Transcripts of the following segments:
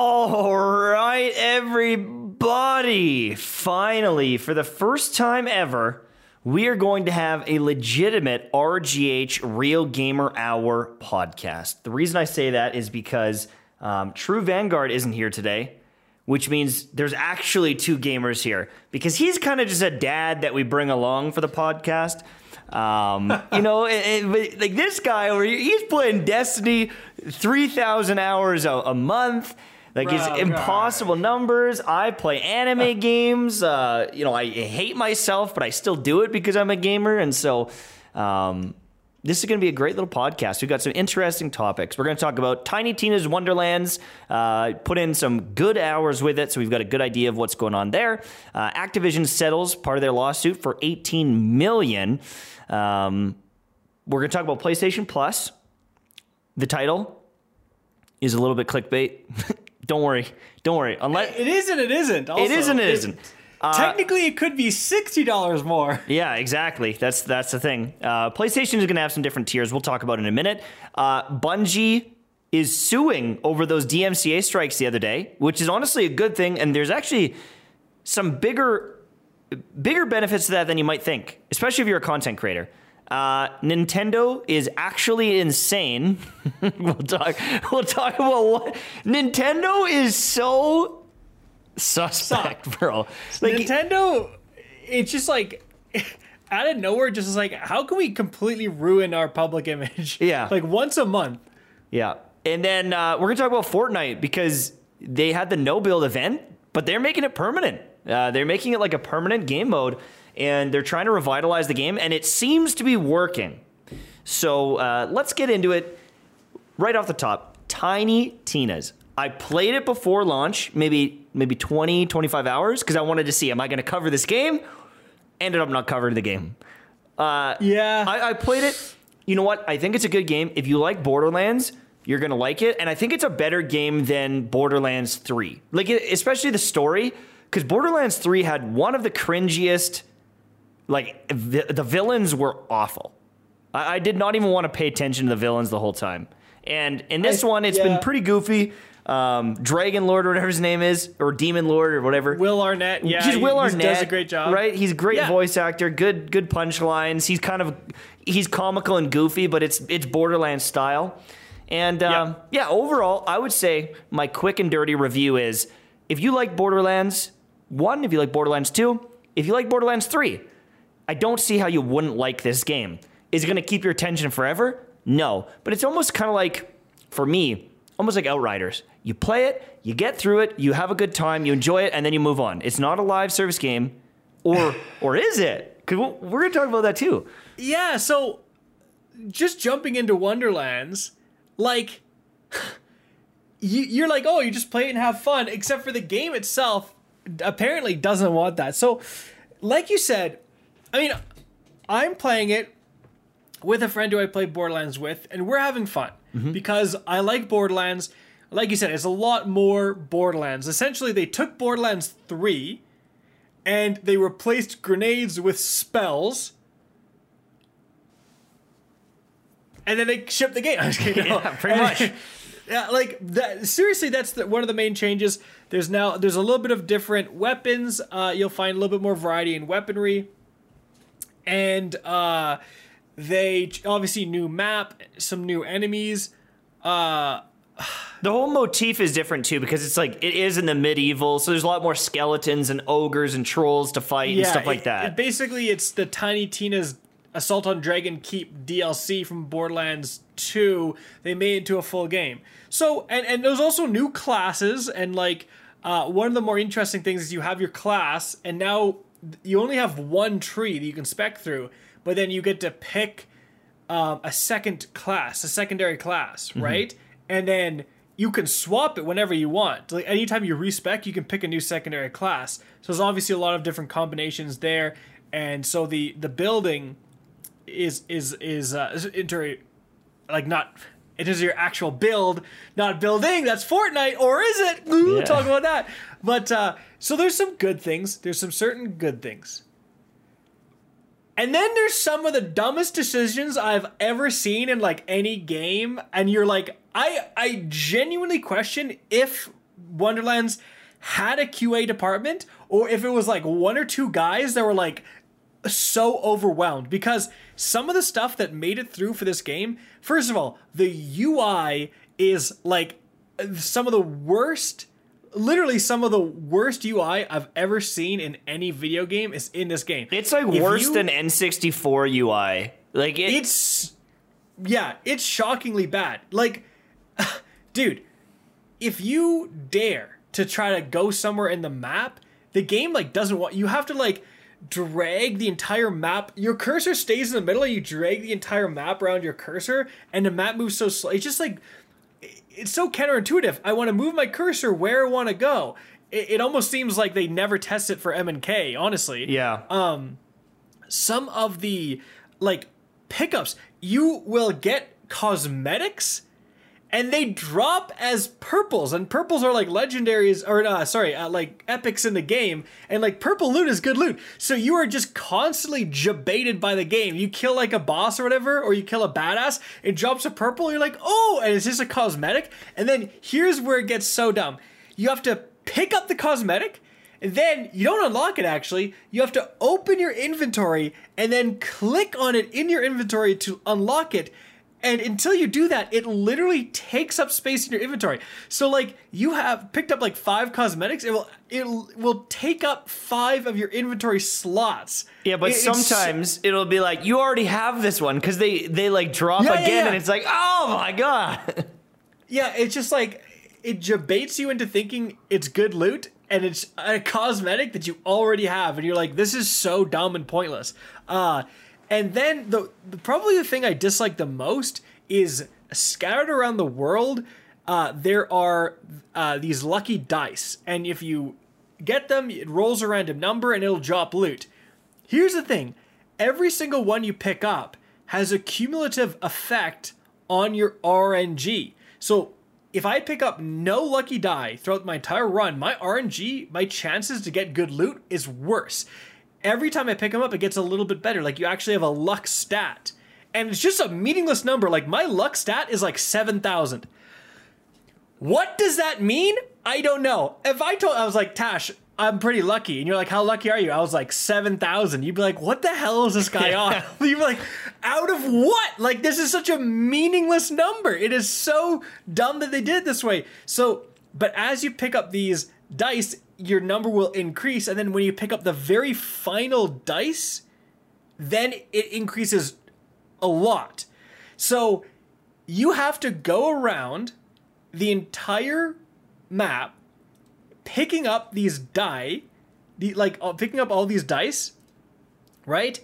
All right, everybody. Finally, for the first time ever, we are going to have a legitimate RGH Real Gamer Hour podcast. The reason I say that is because um, True Vanguard isn't here today, which means there's actually two gamers here because he's kind of just a dad that we bring along for the podcast. Um, you know, and, and, like this guy over here, he's playing Destiny 3,000 hours a, a month. Like it's Bro, impossible numbers. I play anime games. Uh, you know, I hate myself, but I still do it because I'm a gamer. And so, um, this is going to be a great little podcast. We've got some interesting topics. We're going to talk about Tiny Tina's Wonderlands, uh, put in some good hours with it, so we've got a good idea of what's going on there. Uh, Activision settles part of their lawsuit for 18 million. Um, we're going to talk about PlayStation Plus. The title is a little bit clickbait. Don't worry. Don't worry. Unless it isn't. It isn't. Also. It isn't. It isn't. Uh, Technically, it could be sixty dollars more. Yeah, exactly. That's that's the thing. Uh, PlayStation is going to have some different tiers. We'll talk about in a minute. Uh, Bungie is suing over those DMCA strikes the other day, which is honestly a good thing. And there's actually some bigger bigger benefits to that than you might think, especially if you're a content creator. Uh, Nintendo is actually insane. we'll talk. We'll talk about what Nintendo is so suspect, bro. Like, Nintendo, it's just like out of nowhere, just like how can we completely ruin our public image? Yeah. like once a month. Yeah. And then uh, we're going to talk about Fortnite because they had the no build event, but they're making it permanent. Uh, they're making it like a permanent game mode and they're trying to revitalize the game, and it seems to be working. So uh, let's get into it right off the top. Tiny Tina's. I played it before launch, maybe maybe 20, 25 hours, because I wanted to see am I going to cover this game? Ended up not covering the game. Uh, Yeah. I, I played it. You know what? I think it's a good game. If you like Borderlands, you're gonna like it, and I think it's a better game than Borderlands Three. Like, especially the story, because Borderlands Three had one of the cringiest. Like vi- the villains were awful. I, I did not even want to pay attention to the villains the whole time. And in this I- one, it's yeah. been pretty goofy. Um, Dragon Lord or whatever his name is, or Demon Lord or whatever. Will Arnett, yeah, he's Will he Arnett. does a great job, right? He's a great Yeah. voice actor, good good punchlines. He's kind of he's comical and goofy, but it's it's Borderlands style. And um, yeah. overall, I would say my quick and dirty review is: if you like Borderlands one, if you like Borderlands two, if you like Borderlands three, I don't see how you wouldn't like this game. Is it going to keep your attention forever? No, but it's almost kind of like for me, almost like Outriders. You play it, you get through it, you have a good time, you enjoy it, and then you move on. It's not a live service game, or or is it? Because we're going to talk about that too. Yeah, so just jumping into Wonderlands, like you, you're like, oh, you just play it and have fun. Except for the game itself, apparently doesn't want that. So, like you said, I mean, I'm playing it with a friend who I play Borderlands with, and we're having fun because I like Borderlands. Like you said, it's a lot more Borderlands. Essentially, they took Borderlands 3 and they replaced grenades with spells. And then they shipped the game. I'm just kidding. No. Yeah, pretty And- much. Yeah, like that. Seriously, that's the, one of the main changes. There's now there's a little bit of different weapons. Uh, you'll find a little bit more variety in weaponry, and uh, they obviously new map, some new enemies. Uh, The whole motif is different too because it's like it is in the medieval, so there's a lot more skeletons and ogres and trolls to fight and stuff like that. it basically, it's the Tiny Tina's Assault on Dragon Keep DLC from Borderlands 2. They made it into a full game. So, and, and there's also new classes, and like, uh, one of the more interesting things is you have your class, and now you only have one tree that you can spec through, but then you get to pick um, a second class, a secondary class, Mm-hmm. right? And then you can swap it whenever you want. Like anytime you respec, you can pick a new secondary class. So there's obviously a lot of different combinations there, and so the the building is is is uh, inter like not. It is your actual build, not building. That's Fortnite, or is it? Ooh, Yeah. Talk about that. But uh, so there's some good things. There's some certain good things. And then there's some of the dumbest decisions I've ever seen in like any game, and you're like, I I genuinely question if Wonderlands had a QA department or if it was like one or two guys that were like so overwhelmed because some of the stuff that made it through for this game, first of all, the UI is like some of the worst literally some of the worst UI I've ever seen in any video game is in this game. It's like If worse you- than N64 UI. Like it, it's yeah, it's shockingly bad. Like dude, if you dare to try to go somewhere in the map, the game like doesn't want you have to like drag the entire map. Your cursor stays in the middle and you drag the entire map around your cursor and the map moves so slow. It's just like it's so counterintuitive. I want to move my cursor where I want to go. It, it almost seems like they never test it for M and K, honestly yeah. Um, some of the like pickups you will get cosmetics and they drop as purples and purples are like legendaries or uh, sorry uh, like epics in the game and like purple loot is good loot. So you are just constantly jebaited by the game. You kill like a boss or whatever or you kill a badass it drops a purple you're like oh! And it's just a cosmetic. And then here's where it gets so dumb. You have to pick up the cosmetic and then you don't unlock it actually. You have to open your inventory and then click on it in your inventory to unlock it. And until you do that, it literally takes up space in your inventory. So like you have picked up like five cosmetics, it will it will take up five of your inventory slots. Yeah, but It- sometimes it'll be like you already have this one because they they like drop Yeah, yeah, again, yeah. and it's like, oh my god. Yeah, it's just like it debates you into thinking it's good loot and it's a cosmetic that you already have and you're like this is so dumb and pointless. Uh and then the, the probably the thing I dislike the most is scattered around the world uh, there are uh, these lucky dice and if you get them it rolls a random number and it'll drop loot. Here's the thing every single one you pick up has a cumulative effect on your RNG. So if I pick up no lucky die throughout my entire run, my RNG, my chances to get good loot is worse. Every time I pick them up, it gets a little bit better. Like you actually have a luck stat. And it's just a meaningless number. Like my luck stat is like 7,000. What does that mean? I don't know. If I told, I was like, Tash, I'm pretty lucky. And you're like, how lucky are you? I was like, 7,000. You'd be like, what the hell is this guy on? You'd be like, out of what? Like, this is such a meaningless number. It is so dumb that they did it this way. So, but as you pick up these dice, your number will increase. And then when you pick up the very final dice, then it increases a lot. So you have to go around the entire map picking up these die, the, like picking up all these dice, right?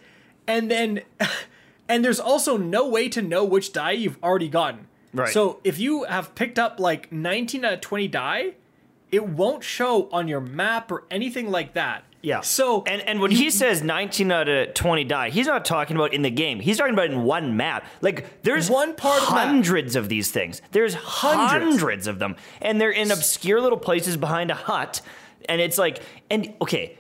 And then, and there's also no way to know which die you've already gotten. Right. So if you have picked up like 19 out of 20 die, it won't show on your map or anything like that. Yeah. So and and when he says 19 out of 20 die, he's not talking about in the game. He's talking about in one map. Like there's One part of hundreds of these things. There's Hundreds. hundreds. of them, and they're in obscure little places behind a hut. And it's like, and okay,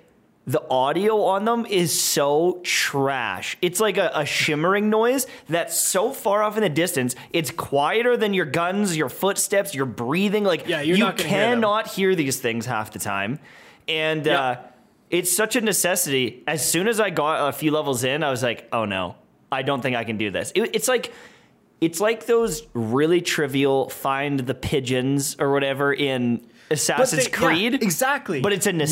the audio on them is so trash. It's like a, a shimmering noise that's so far off in the distance. It's quieter than your guns, your footsteps, your breathing. Like Yeah, you not gonna hear cannot hear these things half the time. And Yeah. uh, it's such a necessity. As soon as I got a few levels in, I was like, oh no, I don't think I can do this. It, it's like. It's like those really trivial find the pigeons or whatever in Assassin's they- yeah, Creed. exactly. But it's a Yep.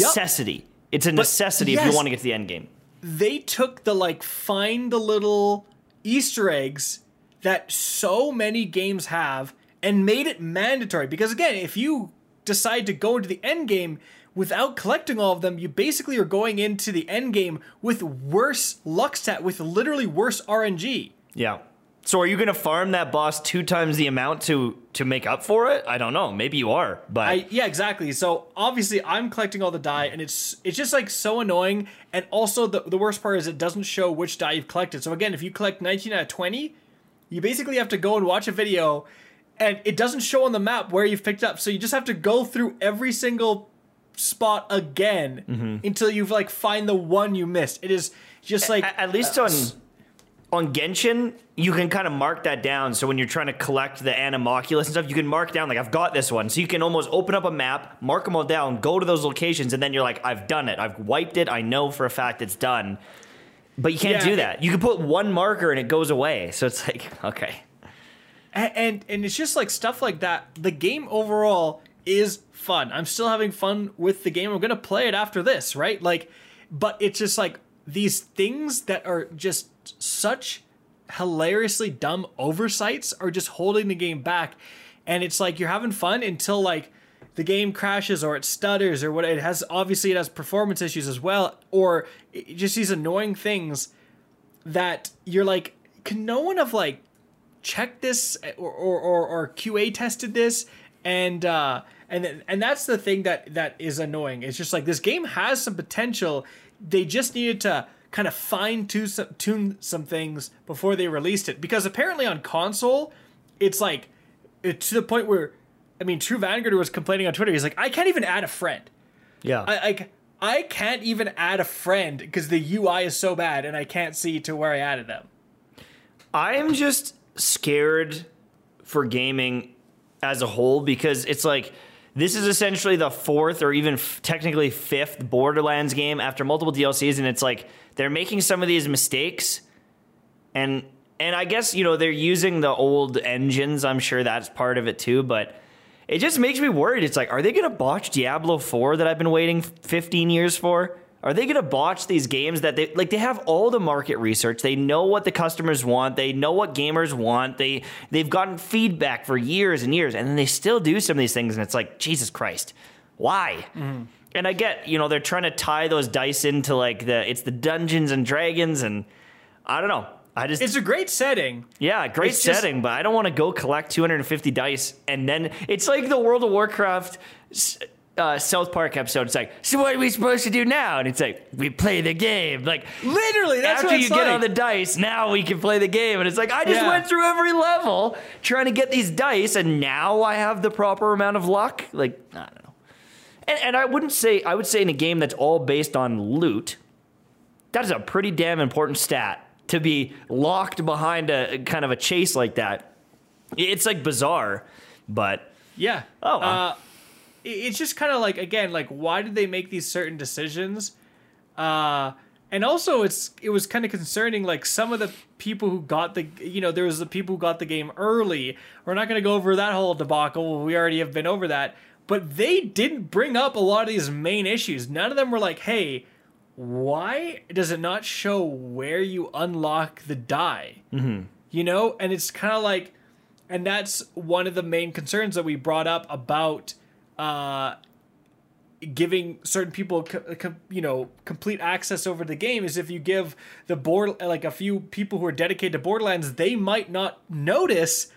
It's a necessity if you want to get to the end game. they took the like find the little Easter eggs that so many games have and made it mandatory. Because again, if you decide to go into the end game without collecting all of them, you basically are going into the end game with worse luck stat, with literally worse RNG. Yeah. So are you going to farm that boss two times the amount to to make up for it? I don't know. Maybe you are, but I yeah, exactly. So obviously I'm collecting all the die and it's it's just like so annoying. And also the the worst part is it doesn't show which die you've collected. So again, if you collect 19 out of 20, you basically have to go and watch a video and it doesn't show on the map where you've picked up. So you just have to go through every single spot again Mm-hmm. until you've like find the one you missed. It is just like at, at least on on Genshin, you can kind of mark that down. So when you're trying to collect the Anemoculus and stuff, you can mark down like I've got this one. So you can almost open up a map, mark them all down, go to those locations, and then you're like, I've done it. I've wiped it. I know for a fact it's done. But you can't Yeah, do that. You can put one marker and it goes away. So it's like, okay. and, and and it's just like stuff like that. The game overall is fun. I'm still having fun with the game. I'm gonna play it after this, right? Like, but it's just like these things that are just such hilariously dumb oversights are just holding the game back. And it's like you're having fun until like the game crashes or it stutters or what it has obviously it has performance issues as well or just these annoying things that you're like can no one have like checked this or or, or, or QA tested this? And uh and and that's the thing that that is annoying. It's just like this game has some potential. They just needed to kind of fine tune some, tune some things before they released it. Because apparently on console it's like it, to the point where I mean True Vanguard was complaining on Twitter. He's like I can't even add a friend. Yeah. I I, I can't even add a friend because the UI is so bad and I can't see to where I added them. I'm just scared for gaming as a whole because it's like this is essentially the fourth or even f- technically fifth Borderlands game after multiple DLCs, and it's like they're making some of these mistakes, and and I guess you know they're using the old engines. I'm sure that's part of it too, but. It just makes me worried. It's like, are they going to botch Diablo 4 that I've been waiting 15 years for? Are they going to botch these games that they like they have all the market research. They know what the customers want. They know what gamers want. They they've gotten feedback for years and years and then they still do some of these things and it's like, Jesus Christ. Why? Mm-hmm. And I get, you know, they're trying to tie those dice into like the it's the Dungeons and Dragons and I don't know. I just it's a great setting yeah, great It's just- setting, but I don't want to go collect 250 dice and then it's like the World of Warcraft uh, South Park episode. It's like, so what are we supposed to do now? And it's like, we play the game. Like, Literally, that's after what you it's get on the dice, now we can play the game. And it's like, I just Yeah. went through every level trying to get these dice, and now I have the proper amount of luck. Like, I don't know. And, and I wouldn't say, I would say in a game that's all based on loot, that is a pretty damn important stat to be locked behind a kind of a chase like that. It's like bizarre, but Yeah. Oh, wow. Uh, it's just kind of like again, like why did they make these certain decisions? Uh, and also, it's it was kind of concerning. Like some of the people who got the, you know, there was the people who got the game early. We're not going to go over that whole debacle. We already have been over that. But they didn't bring up a lot of these main issues. None of them were like, "Hey, why does it not show where you unlock the die?" Mm-hmm. You know, and it's kind of like and that's one of the main concerns that we brought up about uh, giving certain people co- co- you know complete access over the game is if you give the board like a few people who are dedicated to borderlands they might not notice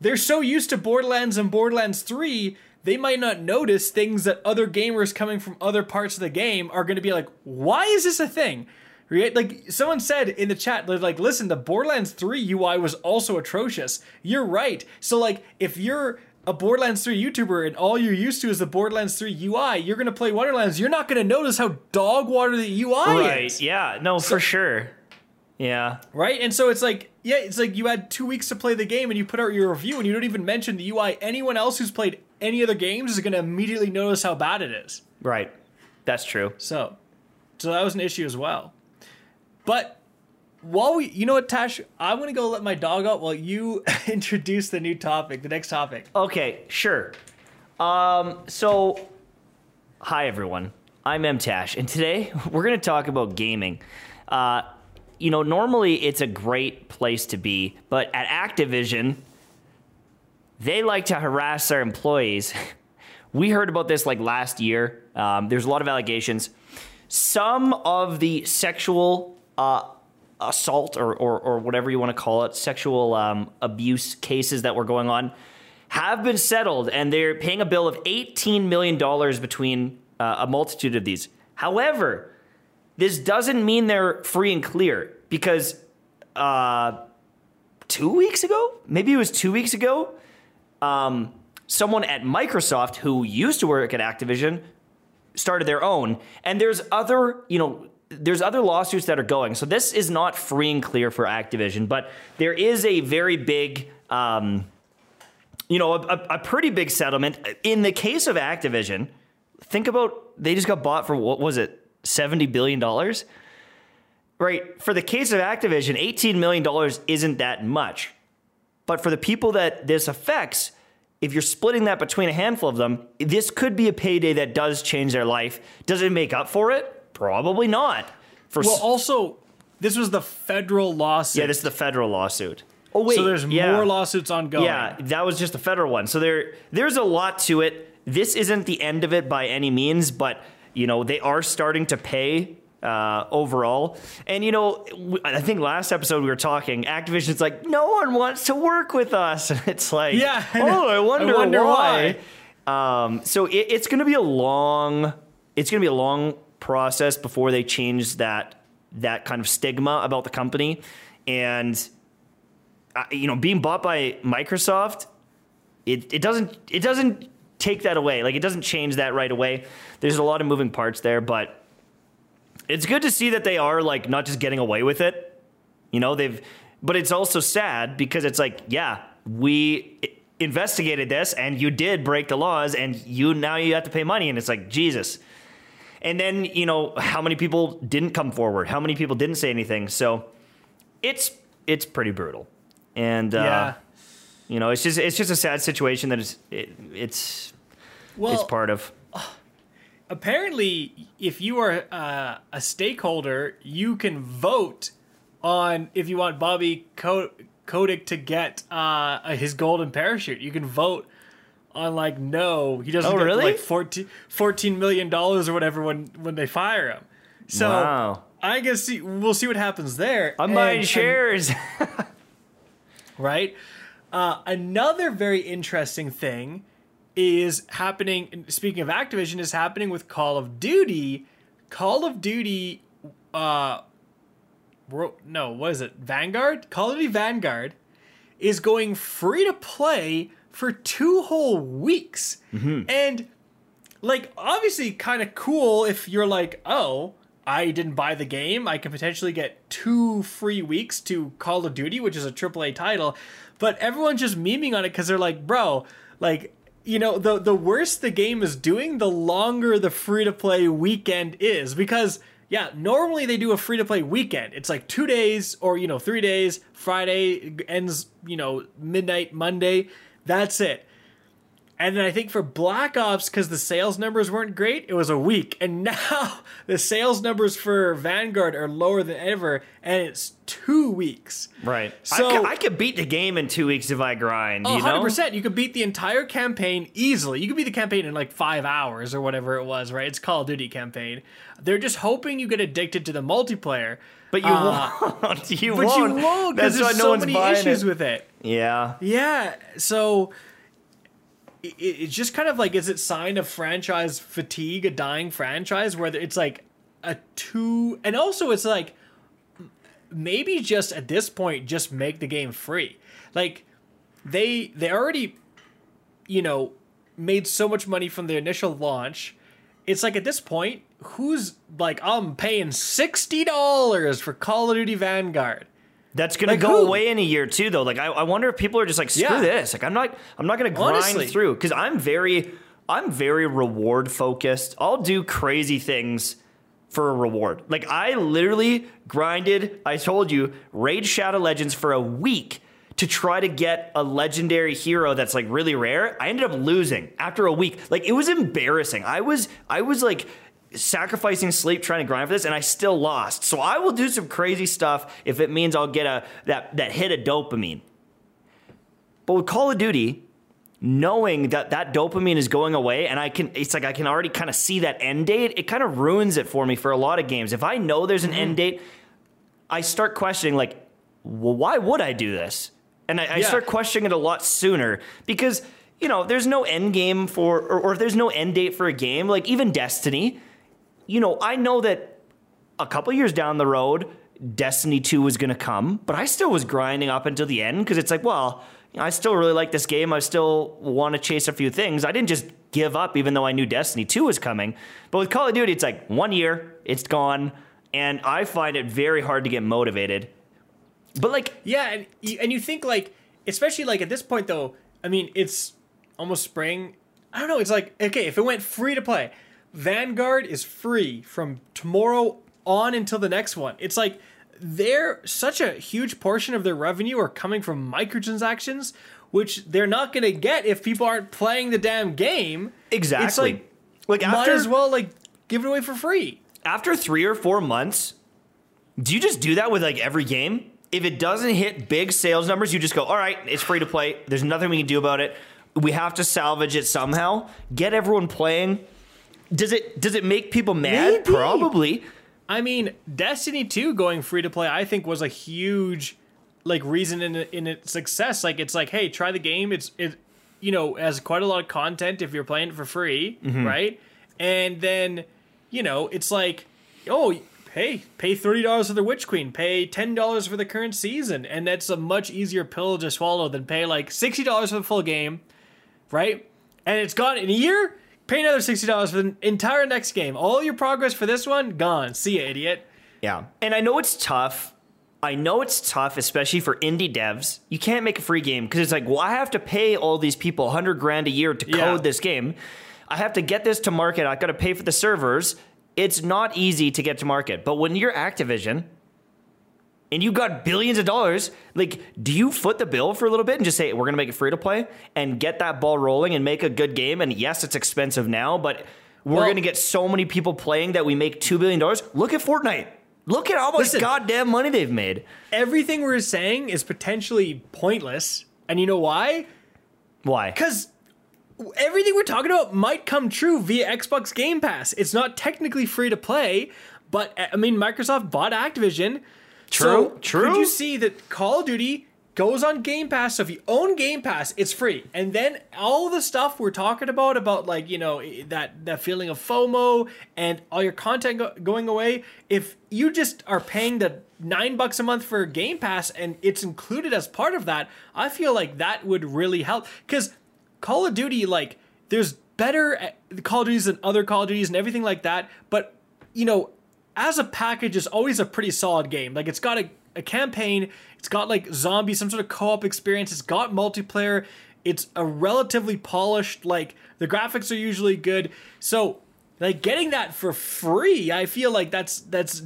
they're so used to borderlands and borderlands 3 they might not notice things that other gamers coming from other parts of the game are going to be like why is this a thing Right? Like someone said in the chat, they're like, listen, the Borderlands 3 UI was also atrocious. You're right. So like if you're a Borderlands 3 YouTuber and all you're used to is the Borderlands 3 UI, you're gonna play Wonderlands, you're not gonna notice how dog water the UI is. right, is. yeah, no, for sure, yeah. Right? And so it's like, yeah, it's like you had two weeks to play the game and you put out your review and you don't even mention the UI. Anyone else who's played any other games is gonna immediately notice how bad it is. Right. That's true. So, so that was an issue as well. But while we, you know what, Tash, I'm gonna go let my dog out while you introduce the new topic, the next topic. Okay, sure. Um, so, hi everyone. I'm MTash, and today we're going to talk about gaming. Uh, you know, normally it's a great place to be, but at Activision, they like to harass their employees. We heard about this like last year. Um, there's a lot of allegations. Some of the sexual uh, assault or, or, or whatever you want to call it, sexual um, abuse cases that were going on, have been settled, and they're paying a bill of $18 million between uh, a multitude of these. However, this doesn't mean they're free and clear because uh, two weeks ago, maybe it was two weeks ago, um, someone at Microsoft who used to work at Activision started their own, and there's other, you know, there's other lawsuits that are going. So this is not free and clear for Activision, but there is a very big, um, you know, a, a pretty big settlement. In the case of Activision, think about they just got bought for what was it, seventy billion dollars. Right. For the case of Activision, $18 million isn't that much. But for the people that this affects, if you're splitting that between a handful of them, this could be a payday that does change their life. Does it make up for it? Probably not. For well, also, this was the federal lawsuit. Yeah, this is the federal lawsuit. Oh wait, so there's yeah. more lawsuits ongoing. Yeah, that was just the federal one. So there, there's a lot to it. This isn't the end of it by any means, but you know they are starting to pay uh, overall. And you know, I think last episode we were talking. Activision's like, no one wants to work with us, and it's like, yeah, oh, I wonder, I wonder why. why. Um, so it, it's going to be a long, it's going to be a long process before they change that that kind of stigma about the company, and uh, you know, being bought by Microsoft, it it doesn't it doesn't take that away. Like it doesn't change that right away. There's a lot of moving parts there, but it's good to see that they are like not just getting away with it. You know, they've, but it's also sad because it's like, yeah, we investigated this and you did break the laws and you now you have to pay money and it's like Jesus. And then, you know, how many people didn't come forward? How many people didn't say anything? So it's it's pretty brutal. And uh, you know, it's just it's just a sad situation that is it, it's well, it's part of apparently, if you are uh, a stakeholder, you can vote on if you want Bobby Kotick to get uh, his golden parachute. You can vote on like no, he doesn't oh, get really? like 14, 14 million dollars or whatever when when they fire him. So wow. I guess see, we'll see what happens there. I'm and, buying shares. And, right. Uh, another very interesting thing is happening. Speaking of Activision, is happening with Call of Duty. Call of Duty, uh, no, what is it? Vanguard. Call of Duty Vanguard is going free to play for two whole weeks, mm-hmm. and like obviously kind of cool if you're like, oh, I didn't buy the game. I can potentially get two free weeks to Call of Duty, which is a AAA title. But everyone's just memeing on it because they're like, bro, like you know the the worse the game is doing the longer the free to play weekend is. Because yeah normally they do a free to play weekend. It's like 2 days or you know 3 days. Friday ends you know midnight monday. That's it and then I think for Black Ops, because the sales numbers weren't great, it was a week. And now the sales numbers for Vanguard are lower than ever, and it's two weeks. Right. So I could, I could beat the game in two weeks if I grind. Oh, you 100%. Know? You could beat the entire campaign easily. You could beat the campaign in like five hours or whatever it was, right? It's Call of Duty campaign. They're just hoping you get addicted to the multiplayer. But you uh, won't. You but won't. you won't because there's no so many issues it. with it. Yeah. Yeah. So it, it's just kind of like is it sign of franchise fatigue, a dying franchise where it's like a two, and also it's like maybe just at this point just make the game free. Like they they already you know made so much money from the initial launch. It's like at this point, who's like I'm paying sixty dollars for Call of Duty Vanguard? That's gonna like go who? away in a year too, though. Like I, I wonder if people are just like, screw yeah. this. Like I'm not, I'm not gonna grind Honestly. through because I'm very, I'm very reward focused. I'll do crazy things for a reward. Like I literally grinded. I told you, Raid Shadow Legends for a week to try to get a legendary hero that's like really rare. I ended up losing after a week. Like it was embarrassing. I was, I was like sacrificing sleep trying to grind for this and I still lost. So I will do some crazy stuff if it means I'll get a that that hit of dopamine. But with Call of Duty, knowing that that dopamine is going away and I can it's like I can already kind of see that end date, it kind of ruins it for me for a lot of games. If I know there's an end mm. date, I start questioning like well, why would I do this? And I, I start questioning it a lot sooner because you know, there's no end game for, or, or if there's no end date for a game, like even Destiny, you know, I know that a couple years down the road, Destiny 2 was going to come, but I still was grinding up until the end because it's like, well, I still really like this game. I still want to chase a few things. I didn't just give up even though I knew Destiny 2 was coming. But with Call of Duty, it's like one year, it's gone. and I find it very hard to get motivated. But like, Yeah, and and you think like, especially like at this point though. I mean, it's almost spring. I don't know. It's like okay, if it went free to play, Vanguard is free from tomorrow on until the next one. It's like they're such a huge portion of their revenue are coming from microtransactions, which they're not going to get if people aren't playing the damn game. exactly. It's like like might as well like give it away for free. after three or four months, do you just do that with like every game? If it doesn't hit big sales numbers, you just go, all right, it's free to play. There's nothing we can do about it. We have to salvage it somehow. Get everyone playing. Does it does it make people mad? Maybe. Probably. I mean, Destiny 2 going free to play, I think was a huge like reason in in its success. Like it's like, hey, try the game. It's it you know, has quite a lot of content if you're playing it for free, mm-hmm. right? And then, you know, it's like, oh, hey, pay thirty dollars for the Witch Queen, pay ten dollars for the current season, and that's a much easier pill to swallow than pay like sixty dollars for the full game, right? And it's gone in a year. Pay another sixty dollars for the entire next game. All your progress for this one gone. See ya, idiot. Yeah. And I know it's tough. I know it's tough, especially for indie devs. You can't make a free game because it's like, well, I have to pay all these people 100 grand a year to code Yeah. this game. I have to get this to market. I got to pay for the servers. It's not easy to get to market. But when you're Activision and you got billions of dollars, like, do you foot the bill for a little bit and just say, we're going to make it free to play and get that ball rolling and make a good game? And yes, it's expensive now, but we're Well- going to get so many people playing that we make $2 billion. Look at Fortnite. Look at how much goddamn money they've made. Everything we're saying is potentially pointless. And you know why? Why? Because everything we're talking about might come true via Xbox Game Pass. It's not technically free to play, but I mean, Microsoft bought Activision. True, So true. Could you see that Call of Duty goes on Game Pass? So if you own Game Pass, it's free. And then all the stuff we're talking about, about like you know that that feeling of FOMO and all your content go- going away. If you just are paying the nine bucks a month for Game Pass and it's included as part of that, I feel like that would really help because Call of Duty, like, there's better uh, Call of Duties than other Call of Duties and everything like that. But, you know, as a package, it's always a pretty solid game. Like, it's got a, a campaign, it's got, like, zombies, some sort of co op experience, it's got multiplayer, it's a relatively polished, like, the graphics are usually good. So, like, getting that for free, I feel like that's, that's,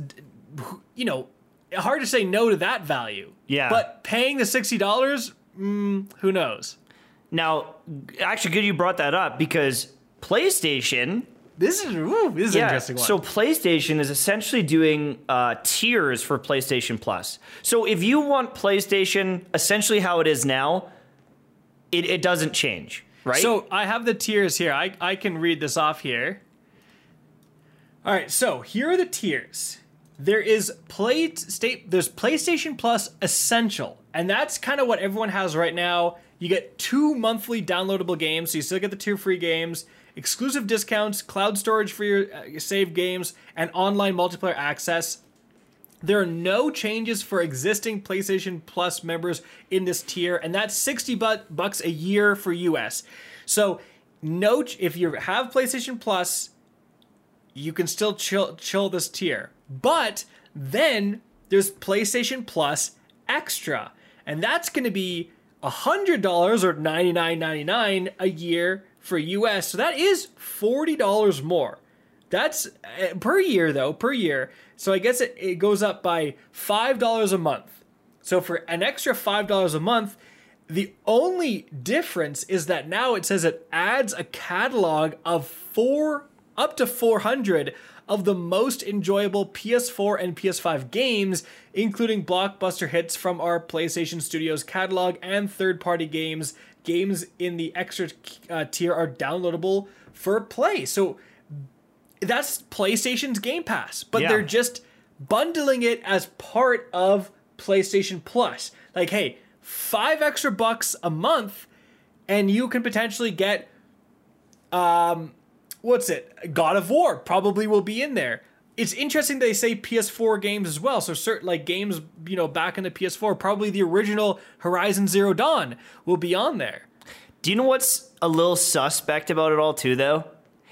you know, hard to say no to that value. Yeah. But paying the $60, mm, who knows? Now, actually, good you brought that up because PlayStation. This is ooh, this is an interesting one. So PlayStation is essentially doing uh, tiers for PlayStation Plus. So if you want PlayStation essentially how it is now, it, it doesn't change, right? So I have the tiers here. I, I can read this off here. All right, so here are the tiers. There is play state there's PlayStation Plus Essential, and that's kind of what everyone has right now. You get two monthly downloadable games, so you still get the two free games, exclusive discounts, cloud storage for your, uh, your saved games, and online multiplayer access. There are no changes for existing PlayStation Plus members in this tier, and that's 60 bu- bucks a year for US. So, note if you have PlayStation Plus, you can still chill chill this tier. But then there's PlayStation Plus Extra, and that's going to be $100 or $99.99 a year for US. So that is $40 more. That's uh, per year though, per year. So I guess it, it goes up by $5 a month. So for an extra $5 a month, the only difference is that now it says it adds a catalog of four up to 400 of the most enjoyable PS4 and PS5 games, including blockbuster hits from our PlayStation Studios catalog and third party games. Games in the extra uh, tier are downloadable for play. So that's PlayStation's Game Pass, but Yeah. they're just bundling it as part of PlayStation Plus. Like, hey, five extra bucks a month, and you can potentially get, um, what's it? God of War probably will be in there. It's interesting they say PS4 games as well. So certain like games, you know, back in the PS4, probably the original Horizon Zero Dawn will be on there. Do you know what's a little suspect about it all too, though?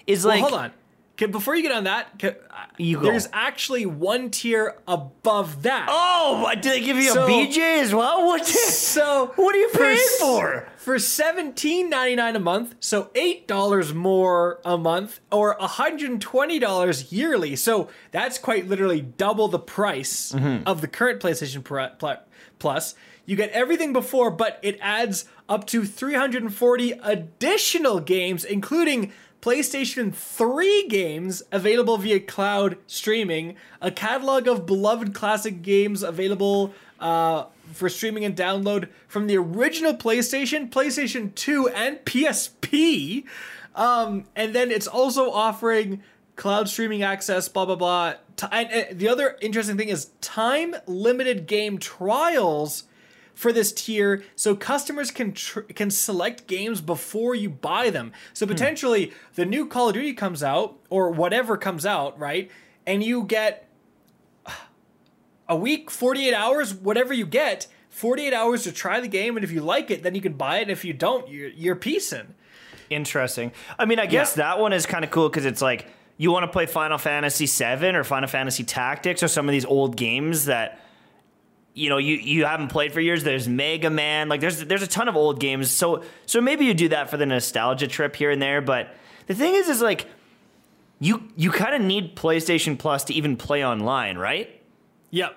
Is Well, like hold on. Before you get on that, go. there's actually one tier above that. Oh, did they give you So- a BJ as well? What? So What are you paying for? For seventeen ninety nine a month, so eight dollars more a month, or hundred and twenty dollars yearly. So that's quite literally double the price Mm-hmm. of the current PlayStation Plus. You get everything before, but it adds up to 340 additional games, including PlayStation 3 games available via cloud streaming, a catalog of beloved classic games available uh, for streaming and download from the original PlayStation, PlayStation 2, and PSP. Um, and then it's also offering cloud streaming access, blah, blah, blah. And, and the other interesting thing is time limited game trials for this tier so customers can tr- can select games before you buy them. So hmm. potentially the new Call of Duty comes out or whatever comes out, right? And you get a week, 48 hours, whatever you get, 48 hours to try the game and if you like it, then you can buy it. And if you don't, you're you're piecing. Interesting. I mean, I guess that one is kind of cool because it's like you want to play Final Fantasy VII or Final Fantasy Tactics or some of these old games that you know you, you haven't played for years. There's Mega Man, like there's there's a ton of old games. So so maybe you do that for the nostalgia trip here and there. But the thing is, is like you you kind of need PlayStation Plus to even play online, right? Yep.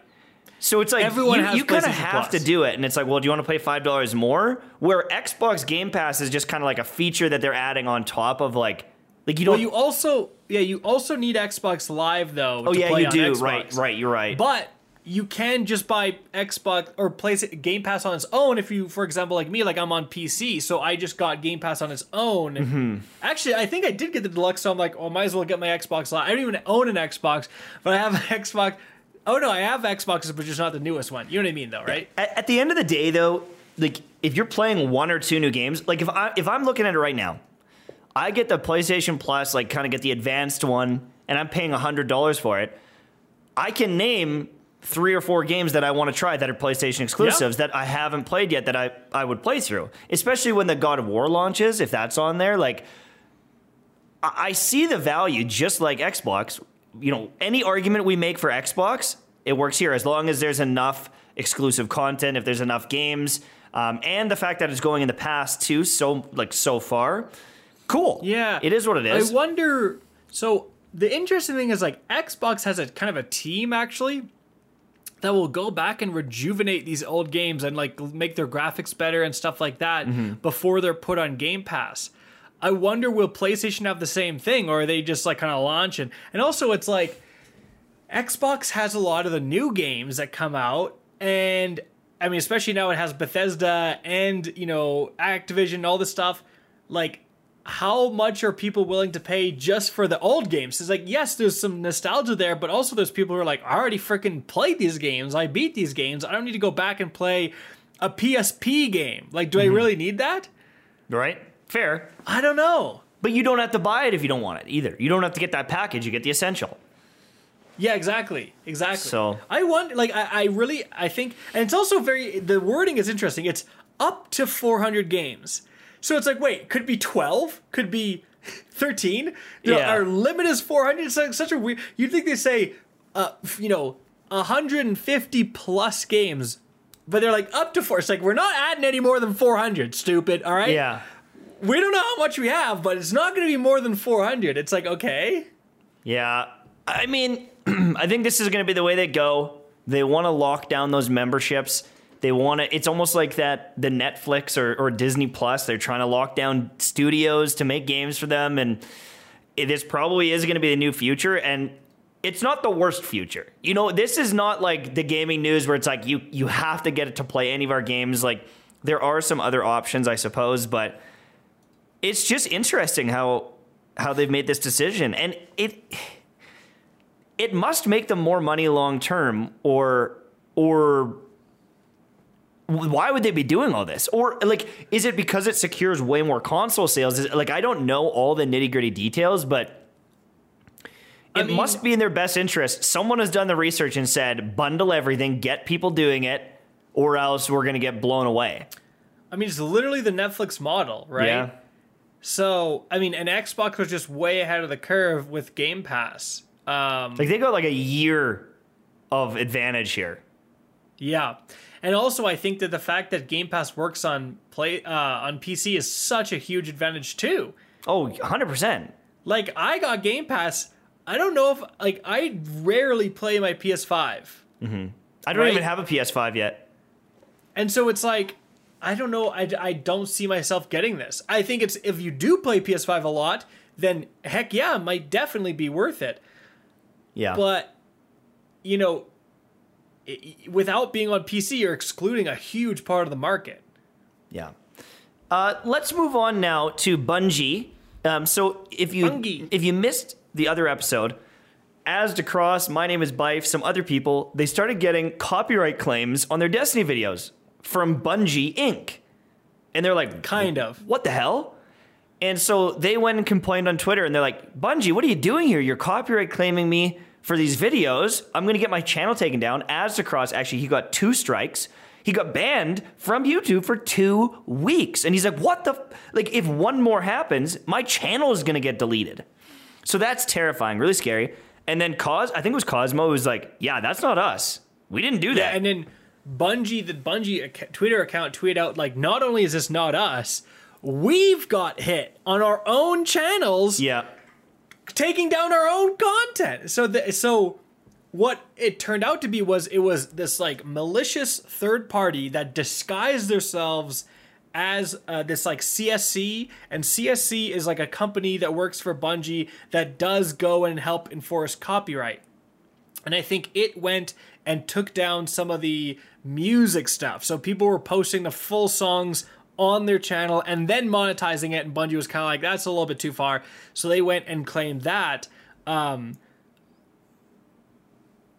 So it's like Everyone you, has you kind of have Plus. to do it, and it's like, well, do you want to pay five dollars more? Where Xbox Game Pass is just kind of like a feature that they're adding on top of like, like you don't. Well, you also yeah, you also need Xbox Live though. oh yeah, you do. Xbox. Right, right. You're right. But you can just buy Xbox or place Game Pass on its own if you, for example, like me, like I'm on PC, so I just got Game Pass on its own. Mm-hmm. Actually, I think I did get the deluxe, so I'm like, oh, might as well get my Xbox Live. I don't even own an Xbox, but I have an Xbox. Oh no, I have Xboxes, but just not the newest one. You know what I mean, though, right? at, at the end of the day, though, like if you're playing one or two new games, like if I if I'm looking at it right now, I get the PlayStation Plus, like kind of get the advanced one, and I'm paying hundred dollars for it. I can name three or four games that I want to try that are PlayStation exclusives that I haven't played yet that I, I would play through. Especially when the God of War launches, if that's on there, like I, I see the value just like Xbox. You know, any argument we make for Xbox, it works here as long as there's enough exclusive content, if there's enough games, um, and the fact that it's going in the past too, so like so far. Cool. Yeah, It is what it is. I wonder. So the interesting thing is, like, Xbox has a kind of a team actually that will go back and rejuvenate these old games and like make their graphics better and stuff like that Mm-hmm. before they're put on Game Pass. I wonder will PlayStation have the same thing or are they just like kind of launch and and also it's like Xbox has a lot of the new games that come out and I mean especially now it has Bethesda and you know Activision all this stuff like how much are people willing to pay just for the old games? It's like, yes, there's some nostalgia there, but also there's people who are like, I already freaking played these games. I beat these games. I don't need to go back and play a PSP game. Like, do I mm-hmm. really need that? right? Fair. I don't know. But you don't have to buy it if you don't want it either. You don't have to get that package. You get the essential. Yeah, exactly. Exactly. So- I want, like, I, I really, I think, and it's also very, the wording is interesting. It's up to 400 games. So it's like, wait, could be 12? Could be 13? No, Yeah. Our limit is 400. It's like such a weird, you'd think they say, uh, you know, 150 plus games, but they're like up to four. It's like, we're not adding any more than 400, stupid, all right? Yeah. We don't know how much we have, but it's not going to be more than 400. It's like, okay. Yeah. I mean, I think this is going to be the way they go. They want to lock down those memberships. They want to, it's almost like that the Netflix or, or Disney Plus, they're trying to lock down studios to make games for them. And this probably is going to be the new future. And it's not the worst future. You know, this is not like the gaming news where it's like you, you have to get it to play any of our games. Like, there are some other options, I suppose, but it's just interesting how how they've made this decision and it it must make them more money long term or or why would they be doing all this or like is it because it secures way more console sales is, like i don't know all the nitty gritty details but it mean- must be in their best interest someone has done the research and said bundle everything get people doing it or else we're going to get blown away I mean, it's literally the Netflix model, right? yeah So I mean, and Xbox was just way ahead of the curve with Game Pass. Um, Like they got like a year of advantage here. yeah, and also I think that the fact that Game Pass works on play uh, on PC is such a huge advantage too. Oh, 100%. Like I got Game Pass. I don't know if like I rarely play my PS5. I don't Right. even have a PS5 yet. And so it's like, I don't know. I, I don't see myself getting this. I think it's if you do play PS5 a lot, then heck yeah, it might definitely be worth it. Yeah. But, you know, i- i- without being on PC, you're excluding a huge part of the market. Yeah. Uh, let's move on now to Bungie. Um, so if you Bungie. if you missed the other episode, as Aztecross, my name is Byf, some other people, they started getting copyright claims on their Destiny videos from Bungie Inc. And they're like, Kind of. what the hell? And so they went and complained on Twitter, and they're like, Bungie, what are you doing here? You're copyright claiming me for these videos. I'm going to get my channel taken down. Aztecross, actually, he got two strikes. He got banned from YouTube for two weeks. And he's like, what the? F-? Like, if one more happens, my channel is going to get deleted. So that's terrifying, really scary. And then Cos, I think it was Cozmo, was like, yeah, that's not us. We didn't do that. And then Bungie, the Bungie ac- Twitter account tweeted out, like, not only is this not us, we've got hit on our own channels yeah. Taking down our own content. So the, so what it turned out to be was it was this like malicious third party that disguised themselves as uh, this like CSC and CSC is like a company that works for Bungie that does go and help enforce copyright. And I think it went and took down some of the music stuff. So people were posting the full songs on their channel and then monetizing it. And Bungie was kind of like, that's a little bit too far. So they went and claimed that. Um,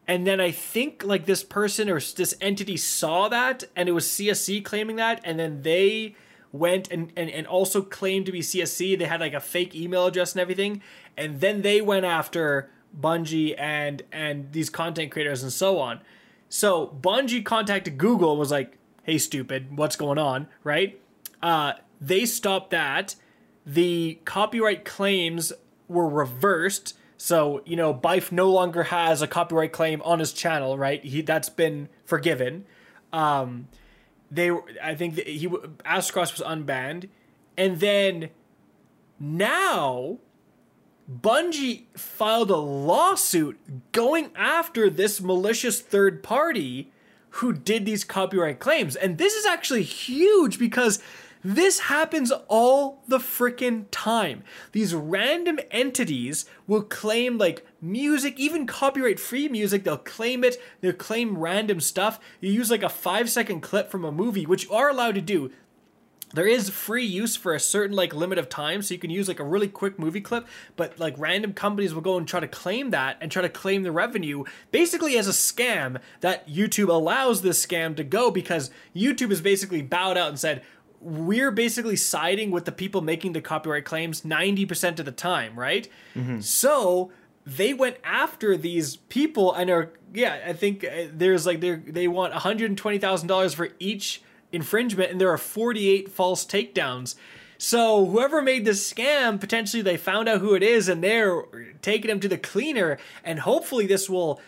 and then I think like this person or this entity saw that and it was CSC claiming that. And then they went and, and, and also claimed to be CSC. They had like a fake email address and everything. And then they went after Bungie and and these content creators and so on. So Bungie contacted Google was like, "Hey, stupid, what's going on?" Right? Uh, they stopped that. The copyright claims were reversed. So you know, Byf no longer has a copyright claim on his channel. Right? He that's been forgiven. Um, they, I think he Aztecross was unbanned, and then now Bungie filed a lawsuit going after this malicious third party who did these copyright claims. And this is actually huge because this happens all the freaking time. These random entities will claim like music, even copyright free music, they'll claim it, they'll claim random stuff. You use like a five second clip from a movie, which you are allowed to do there is free use for a certain like limit of time so you can use like a really quick movie clip but like random companies will go and try to claim that and try to claim the revenue basically as a scam that youtube allows this scam to go because youtube has basically bowed out and said we're basically siding with the people making the copyright claims 90% of the time right so they went after these people and are yeah i think uh, there's like they they want $120000 for each infringement and there are 48 false takedowns. So whoever made this scam, potentially they found out who it is and they're taking him to the cleaner and hopefully this will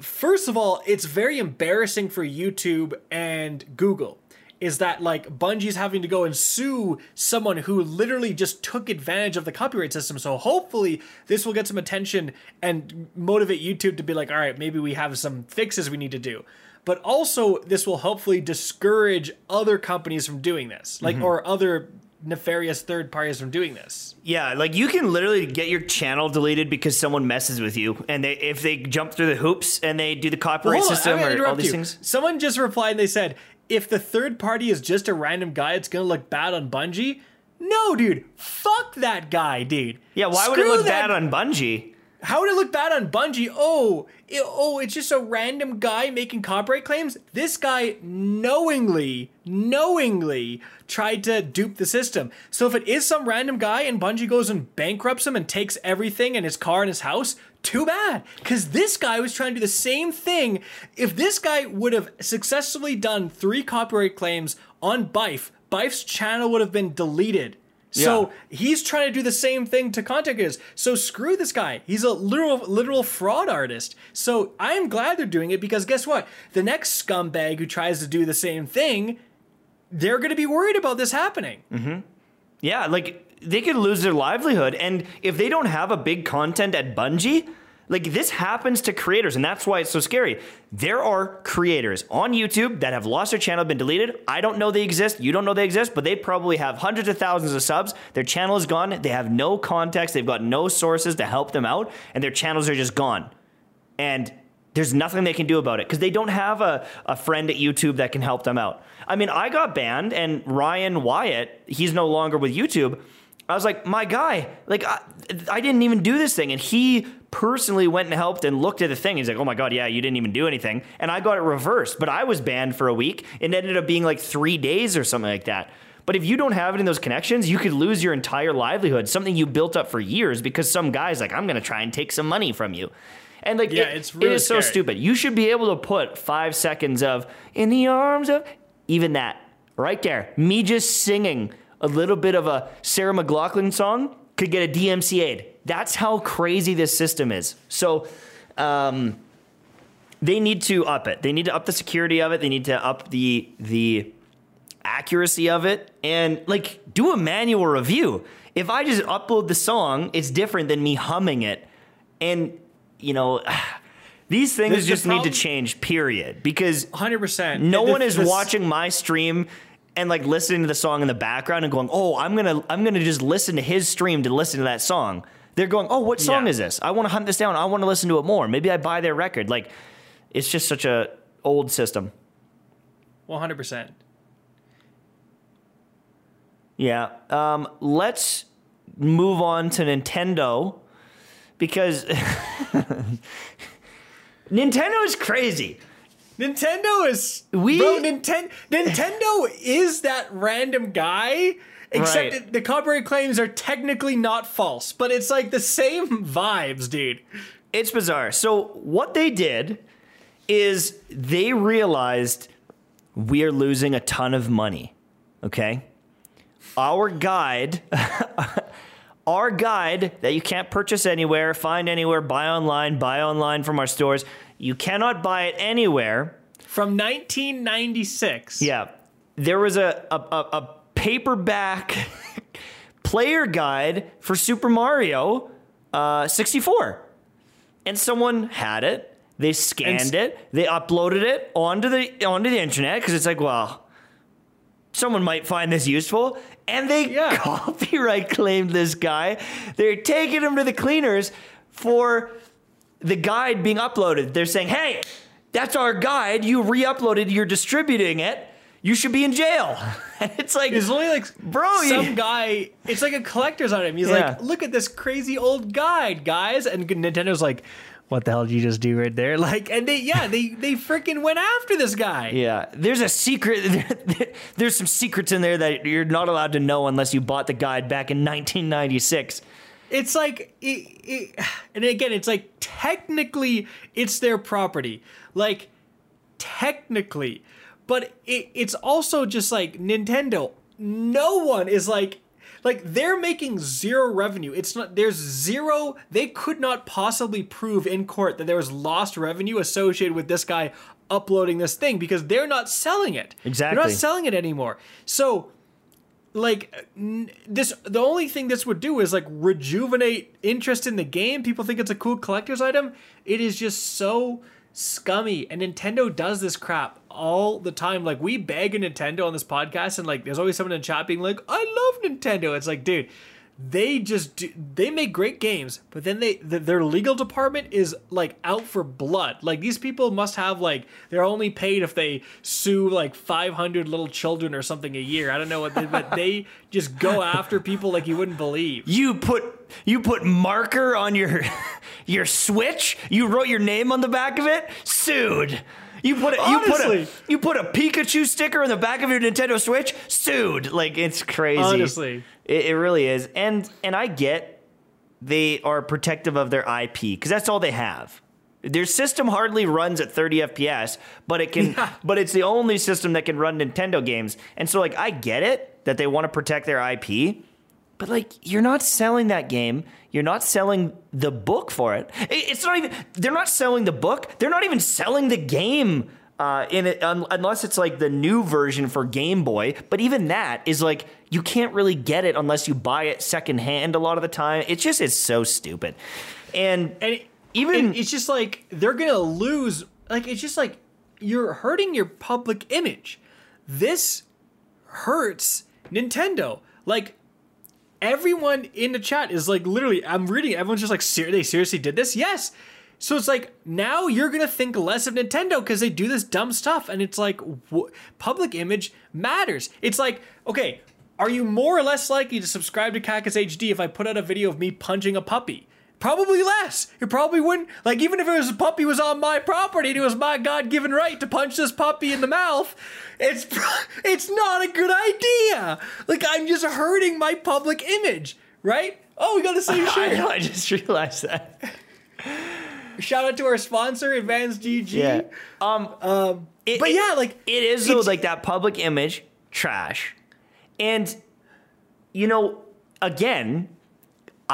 first of all, it's very embarrassing for YouTube and Google. Is that like Bungie's having to go and sue someone who literally just took advantage of the copyright system? So hopefully this will get some attention and motivate YouTube to be like, all right, maybe we have some fixes we need to do. But also this will hopefully discourage other companies from doing this, like mm-hmm. or other nefarious third parties from doing this. Yeah, like you can literally get your channel deleted because someone messes with you, and they if they jump through the hoops and they do the copyright on, system or all these you. things. Someone just replied and they said, if the third party is just a random guy, it's gonna look bad on Bungie. No, dude. Fuck that guy, dude. Yeah, why would it look that- bad on Bungie? How would it look bad on Bungie? Oh, it, oh, it's just a random guy making copyright claims. This guy knowingly, knowingly tried to dupe the system. So if it is some random guy and Bungie goes and bankrupts him and takes everything and his car and his house, too bad. Because this guy was trying to do the same thing. If this guy would have successfully done three copyright claims on Byf, Byf's channel would have been deleted. So Yeah. he's trying to do the same thing to content creators. So screw this guy. He's a literal literal fraud artist. So I am glad they're doing it because guess what? The next scumbag who tries to do the same thing, they're going to be worried about this happening. Mm-hmm. Yeah, like they could lose their livelihood. And if they don't have a big content at Bungie, like this happens to creators, and that's why it's so scary. There are creators on YouTube that have lost their channel, been deleted. I don't know they exist. You don't know they exist, but they probably have hundreds of thousands of subs. Their channel is gone. They have no context. They've got no sources to help them out, and their channels are just gone. And there's nothing they can do about it because they don't have a, a friend at YouTube that can help them out. I mean, I got banned, and Ryan Wyatt, he's no longer with YouTube. I was like, my guy, like, I, I didn't even do this thing. And he personally went and helped and looked at the thing. He's like, oh my God, yeah, you didn't even do anything. And I got it reversed, but I was banned for a week. It ended up being like three days or something like that. But if you don't have it in those connections, you could lose your entire livelihood, something you built up for years because some guy's like, I'm going to try and take some money from you. And like, Yeah, it- it's it really is so stupid. You should be able to put five seconds of in the arms of even that right there. Me just singing a little bit of a Sarah McLachlan song could get a DMCA'd. That's how crazy this system is. So, um, they need to up it. They need to up the security of it. They need to up the the accuracy of it and like do a manual review. If I just upload the song, it's different than me humming it. And you know, these things the just need to change period because 100%. no The- one is this- watching my stream and like listening to the song in the background and going, "Oh, I'm going to I'm going to just listen to his stream to listen to that song." They're going, "Oh, what song Yeah. is this? I want to hunt this down. I want to listen to it more. Maybe I buy their record." Like it's just such a old system. 100%. Yeah. Um, let's move on to Nintendo because Nintendo is crazy. Nintendo is We- bro. Nintendo is that random guy. Except Right. it- the copyright claims are technically not false, but it's like the same vibes, dude. It's bizarre. So what they did is they realized we are losing a ton of money. Okay? Our guide our guide that you can't purchase anywhere, find anywhere, buy online, buy online from our stores. You cannot buy it anywhere. From 1996. Yeah. There was a a, a, a paperback player guide for Super Mario uh, 64. And someone had it. They scanned it. They uploaded it onto the onto the internet because it's like, well, someone might find this useful. And they Yeah. copyright claimed this guy. They're taking him to the cleaners for the guide being uploaded. They're saying, hey, that's our guide. You re uploaded, you're distributing it. You should be in jail. And it's like, It's only like Bro, some you- guy. It's like a collector's item. He's Yeah. like, look at this crazy old guide, guys. And Nintendo's like, what the hell did you just do right there? Like, and they, yeah, they they freaking went after this guy. yeah, there's a secret. There's some secrets in there that you're not allowed to know unless you bought the guide back in 1996. It's like, it, it, and again, it's like technically it's their property, like technically, but it, it's also just like Nintendo. No one is like, like they're making zero revenue. It's not there's zero. They could not possibly prove in court that there was lost revenue associated with this guy uploading this thing because they're not selling it. Exactly. They're not selling it anymore. So like n- this the only thing this would do is like rejuvenate interest in the game people think it's a cool collector's item it is just so scummy and nintendo does this crap all the time like we beg a nintendo on this podcast and like there's always someone in chat being like i love nintendo it's like dude they just do, they make great games but then they th their legal department is like out for blood like these people must have like they're only paid if they sue like 500 little children or something a year i don't know what they, but they just go after people like you wouldn't believe You put you put marker on your your Switch. You wrote your name on the back of it. Sued. You put a, you put a Honestly. you put a Pikachu sticker on the back of your Nintendo Switch. Sued. Like it's crazy. Honestly. it, it really is. And and I get they are protective of their IP because that's all they have. Their system hardly runs at 30 FPS, but it can. Yeah. But it's the only system that can run Nintendo games. And so, like, I get it that they want to protect their IP, But like, you're not selling that game. You're not selling the book for it. It's not even. They're not selling the book. They're not even selling the game. Uh, in it, um, unless it's like the new version for Game Boy, but even that is like you can't really get it unless you buy it secondhand a lot of the time. It just is so stupid, and and it, even it's just like they're gonna lose. Like it's just like you're hurting your public image. This hurts Nintendo. Like everyone in the chat is like literally I'm reading everyone's just like ser- they seriously did this? Yes. So it's like now you're going to think less of Nintendo cuz they do this dumb stuff and it's like wh- public image matters. It's like okay, are you more or less likely to subscribe to Cactus HD if I put out a video of me punching a puppy? Probably less. It probably wouldn't. Like, even if it was a puppy was on my property and it was my God given right to punch this puppy in the mouth, it's it's not a good idea. Like, I'm just hurting my public image, right? Oh, we got the same shirt. I. I just realized that. Shout out to our sponsor, Advanced GG. Yeah. Um. Um. It, but yeah, like it is though, like that public image trash, and you know, again,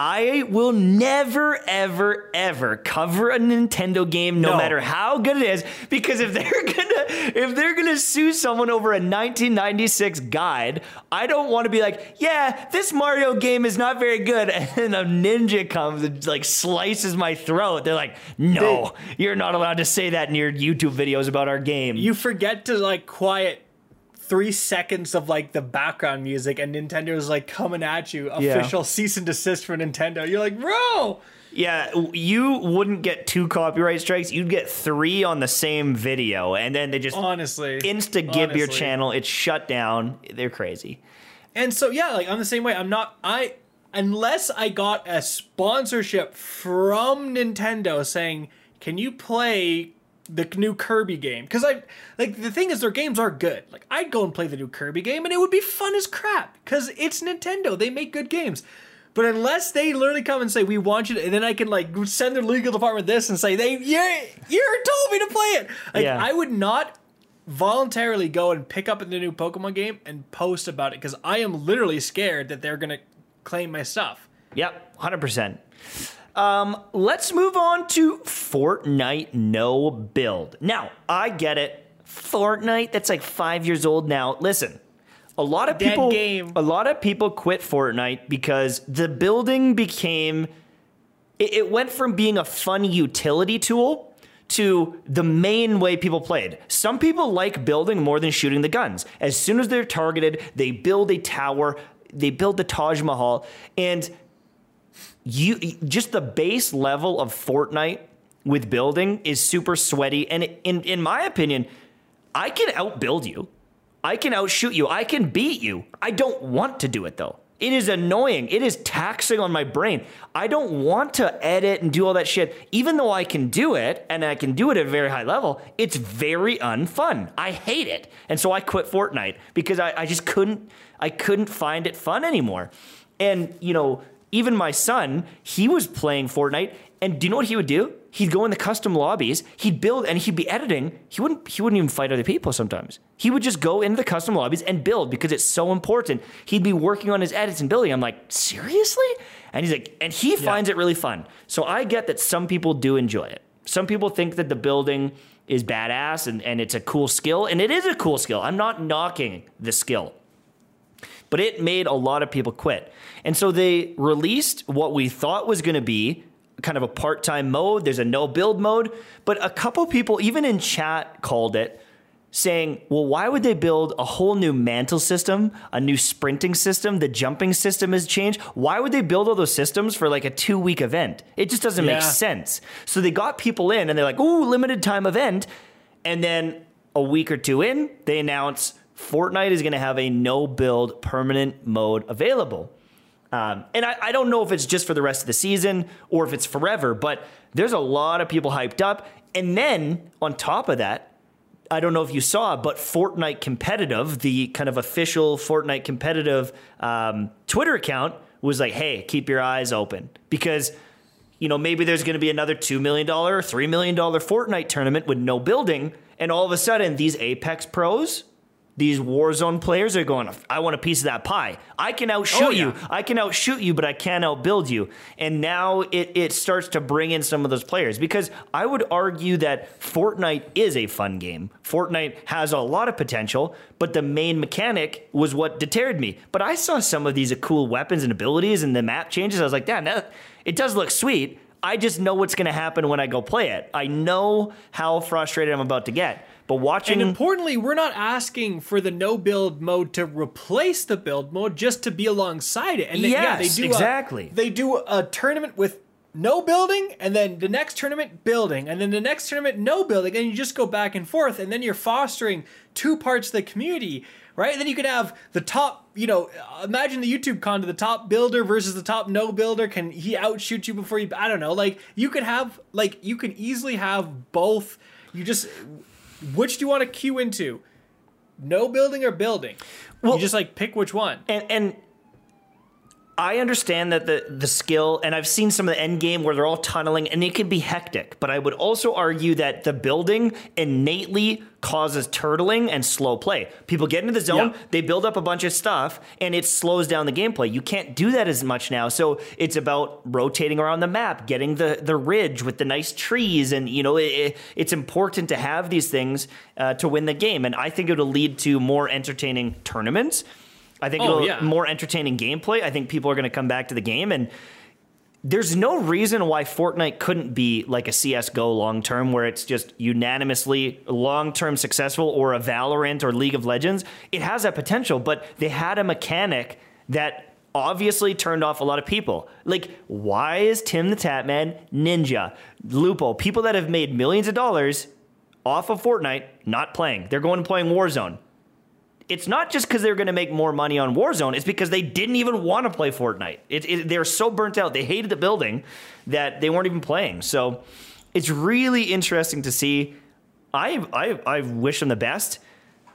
I will never, ever, ever cover a Nintendo game, no, no, matter how good it is, because if they're gonna if they're gonna sue someone over a 1996 guide, I don't want to be like, yeah, this Mario game is not very good, and a ninja comes and like slices my throat. They're like, no, you're not allowed to say that in your YouTube videos about our game. You forget to like quiet three seconds of like the background music and Nintendo's like coming at you, official yeah. cease and desist for Nintendo. You're like, bro. Yeah, you wouldn't get two copyright strikes. You'd get three on the same video, and then they just honestly insta gib your channel. It's shut down. They're crazy. And so yeah, like I'm the same way. I'm not. I unless I got a sponsorship from Nintendo saying, "Can you play the new Kirby game because I like the thing is their games are good. Like I'd go and play the new Kirby game and it would be fun as crap because it's Nintendo. They make good games. But unless they literally come and say we want you to, and then I can like send their legal department this and say they you you told me to play it. Like yeah. I would not voluntarily go and pick up the new Pokemon game and post about it because I am literally scared that they're gonna claim my stuff. Yep, hundred percent. Um, let's move on to Fortnite no build. Now, I get it. Fortnite, that's like five years old now. Listen, a lot of Dead people, game. a lot of people quit Fortnite because the building became. It, it went from being a fun utility tool to the main way people played. Some people like building more than shooting the guns. As soon as they're targeted, they build a tower, they build the Taj Mahal, and you just the base level of Fortnite with building is super sweaty. And in in my opinion, I can outbuild you. I can outshoot you. I can beat you. I don't want to do it though. It is annoying. It is taxing on my brain. I don't want to edit and do all that shit. Even though I can do it and I can do it at a very high level, it's very unfun. I hate it. And so I quit Fortnite because I, I just couldn't I couldn't find it fun anymore. And, you know, even my son, he was playing Fortnite, and do you know what he would do? He'd go in the custom lobbies, he'd build, and he'd be editing. He wouldn't he wouldn't even fight other people sometimes. He would just go into the custom lobbies and build because it's so important. He'd be working on his edits and building. I'm like, seriously? And he's like, and he finds it really fun. So I get that some people do enjoy it. Some people think that the building is badass and, and it's a cool skill, and it is a cool skill. I'm not knocking the skill. But it made a lot of people quit. And so they released what we thought was going to be kind of a part time mode. There's a no build mode. But a couple people, even in chat, called it saying, well, why would they build a whole new mantle system, a new sprinting system? The jumping system has changed. Why would they build all those systems for like a two week event? It just doesn't yeah. make sense. So they got people in and they're like, ooh, limited time event. And then a week or two in, they announce Fortnite is going to have a no build permanent mode available. Um, and I, I, don't know if it's just for the rest of the season or if it's forever, but there's a lot of people hyped up. And then on top of that, I don't know if you saw, but Fortnite Competitive, the kind of official Fortnite Competitive um, Twitter account, was like, hey, keep your eyes open because you know, maybe there's going to be another $2 million, $3 million Fortnite tournament with no building. And all of a sudden, these Apex pros these Warzone players are going, I want a piece of that pie. I can outshoot Oh, yeah. you. I can outshoot you, but I can't outbuild you. And now it, it starts to bring in some of those players because I would argue that Fortnite is a fun game. Fortnite has a lot of potential, but the main mechanic was what deterred me. But I saw some of these cool weapons and abilities and the map changes. I was like, damn, that, it does look sweet. I just know what's going to happen when I go play it. I know how frustrated I'm about to get. But watching. And importantly, we're not asking for the no build mode to replace the build mode, just to be alongside it. And they, yeah, they Yes, do a- exactly. they do a tournament with no building, and then the next tournament building, and then the next tournament no building, and you just go back and forth, and then you're fostering two parts of the community, right? And then you could have the top, you know, uh, imagine the YouTube content, the top builder versus the top no builder. Can he outshoot you before you? I don't know. Like you could have, like you could easily have both. You just which do you want to queue into? No building or building? Well- you just like pick which one. and and I understand that the the skill, and I've seen some of the end game where they're all tunneling, and it can be hectic. But I would also argue that the building innately causes turtling and slow play. People get into the zone, Yeah. they build up a bunch of stuff, and it slows down the gameplay. You can't do that as much now. So it's about rotating around the map, getting the the ridge with the nice trees, and you know it, it- it's important to have these things uh, to win the game. And I think it'll lead to more entertaining tournaments. I think Oh, it'll yeah. more entertaining gameplay. I think people are going to come back to the game and there's no reason why Fortnite couldn't be like a CS:GO long term where it's just unanimously long term successful or a Valorant or League of Legends. It has that potential, but they had a mechanic that obviously turned off a lot of people. Like why is Tim the Tatman, Ninja, Lupo, people that have made millions of dollars off of Fortnite not playing? They're going and playing Warzone it's not just because they're going to make more money on Warzone. It's because they didn't even want to play Fortnite. It, it, they're so burnt out. They hated the building that they weren't even playing. So it's really interesting to see. I, I, I wish them the best,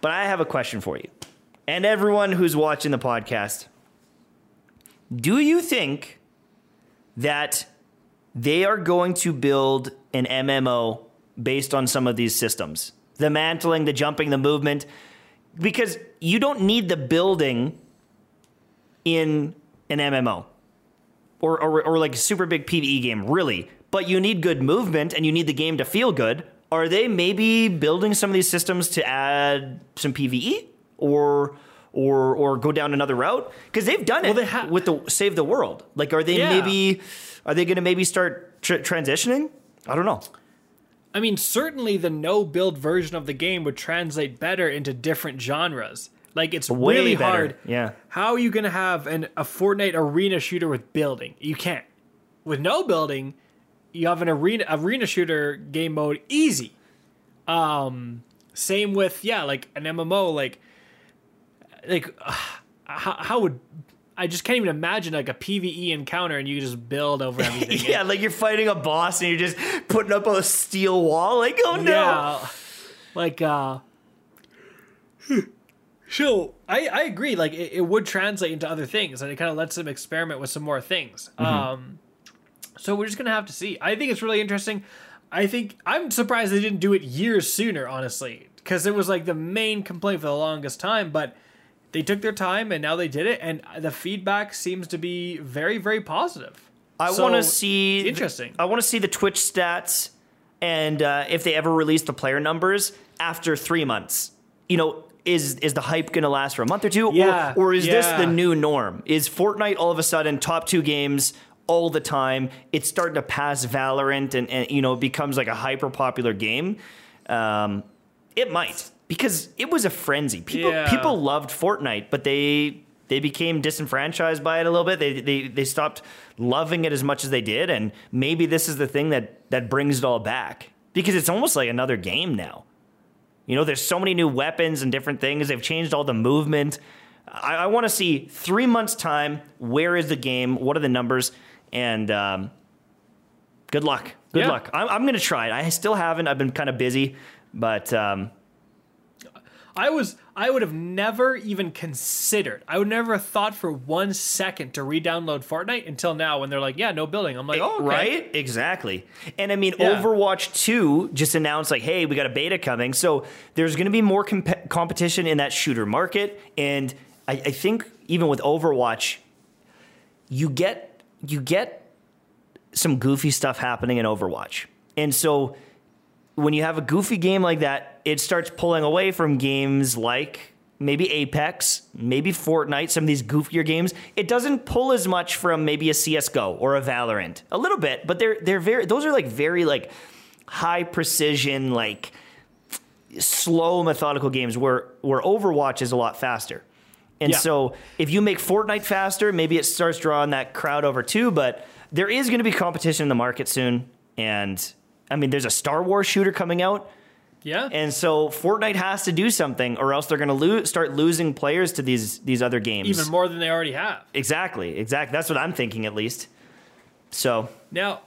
but I have a question for you. And everyone who's watching the podcast. Do you think that they are going to build an MMO based on some of these systems? The mantling, the jumping, the movement because you don't need the building in an MMO or, or, or like a super big PvE game, really. But you need good movement and you need the game to feel good. Are they maybe building some of these systems to add some PvE or or or go down another route? Because they've done it ha- with the Save the World. Like, are they Yeah. maybe are they going to maybe start tr- transitioning? I don't know. I mean, certainly the no build version of the game would translate better into different genres. Like it's Way really better, hard. yeah. How are you going to have an a Fortnite arena shooter with building? You can't. With no building, you have an arena arena shooter game mode easy. Um same with yeah, like an MMO like like how, how would I just can't even imagine like a PvE encounter and you just build over everything. Yeah, like you're fighting a boss and you're just putting up a steel wall. Like, oh no. Yeah. Like uh So I, I agree, like it, it would translate into other things and it kind of lets them experiment with some more things. Um so we're just gonna have to see. I think it's really interesting. I think I'm surprised they didn't do it years sooner, honestly. Because it was like the main complaint for the longest time, but they took their time and now they did it, and the feedback seems to be very, very positive. I So, want to see interesting. I want to see the Twitch stats and uh, if they ever release the player numbers after three months. You know, is is the hype going to last for a month or two? Yeah, Or, or is this the new norm? Is Fortnite all of a sudden top two games all the time? It's starting to pass Valorant and, and you know, it becomes like a hyper popular game. Um, it might because it was a frenzy. People Yeah. people loved Fortnite, but they they became disenfranchised by it a little bit. They they they stopped loving it as much as they did, and maybe this is the thing that that brings it all back because it's almost like another game now. You know, there's so many new weapons and different things. They've changed all the movement. I, I want to see three months time. Where is the game? What are the numbers? And um, good luck. Good Yeah. luck. I'm, I'm going to try it. I still haven't. I've been kind of busy, but um, I was I would have never even considered. I would never have thought for one second to re-download Fortnite until now when they're like, yeah, no building. I'm like, oh, okay. Right? Exactly. And I mean, Yeah. Overwatch 2 just announced, like, hey, we got a beta coming. So there's going to be more comp- competition in that shooter market. And I, I think even with Overwatch, you get you get some goofy stuff happening in Overwatch. And so when you have a goofy game like that, it starts pulling away from games like maybe Apex, maybe Fortnite, some of these goofier games. It doesn't pull as much from maybe a CS:GO or a Valorant. A little bit, but they're they're very those are like very like high precision like slow methodical games where where Overwatch is a lot faster. And Yeah. so if you make Fortnite faster, maybe it starts drawing that crowd over too, but there is going to be competition in the market soon and I mean there's a Star Wars shooter coming out yeah. and so Fortnite has to do something or else they're going to lo- start losing players to these these other games. even more than they already have. Exactly. Exactly. That's what I'm thinking at least. So, Now,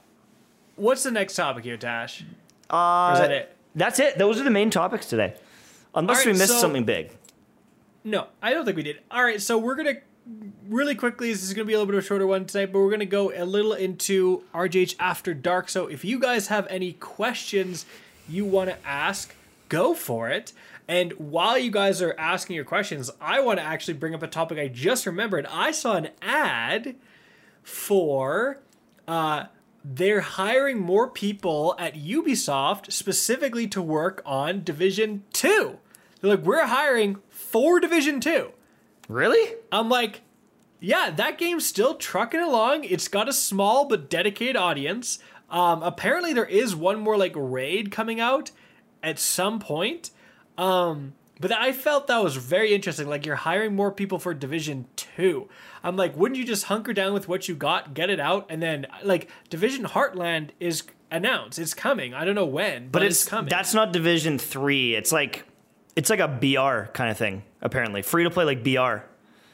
what's the next topic here, Tash? Uh, is that it? that's it. Those are the main topics today. Unless right, we missed so- something big. No, I don't think we did. All right, so we're gonna really quickly. This is gonna be a little bit of a shorter one tonight, but we're gonna go a little into RJH After Dark. So if you guys have any questions you want to ask, go for it. And while you guys are asking your questions, I want to actually bring up a topic I just remembered. I saw an ad for uh, they're hiring more people at Ubisoft specifically to work on Division 2. They're like, we're hiring for Division 2. Really? I'm like, yeah, that game's still trucking along. It's got a small but dedicated audience. Um, apparently, there is one more like raid coming out at some point. Um, but I felt that was very interesting. Like you're hiring more people for Division Two. I'm like, wouldn't you just hunker down with what you got, get it out, and then like Division Heartland is announced. It's coming. I don't know when, but, But it's, it's, coming. that's not Division 3. It's like it's like a BR kind of thing, apparently. Free to play like BR.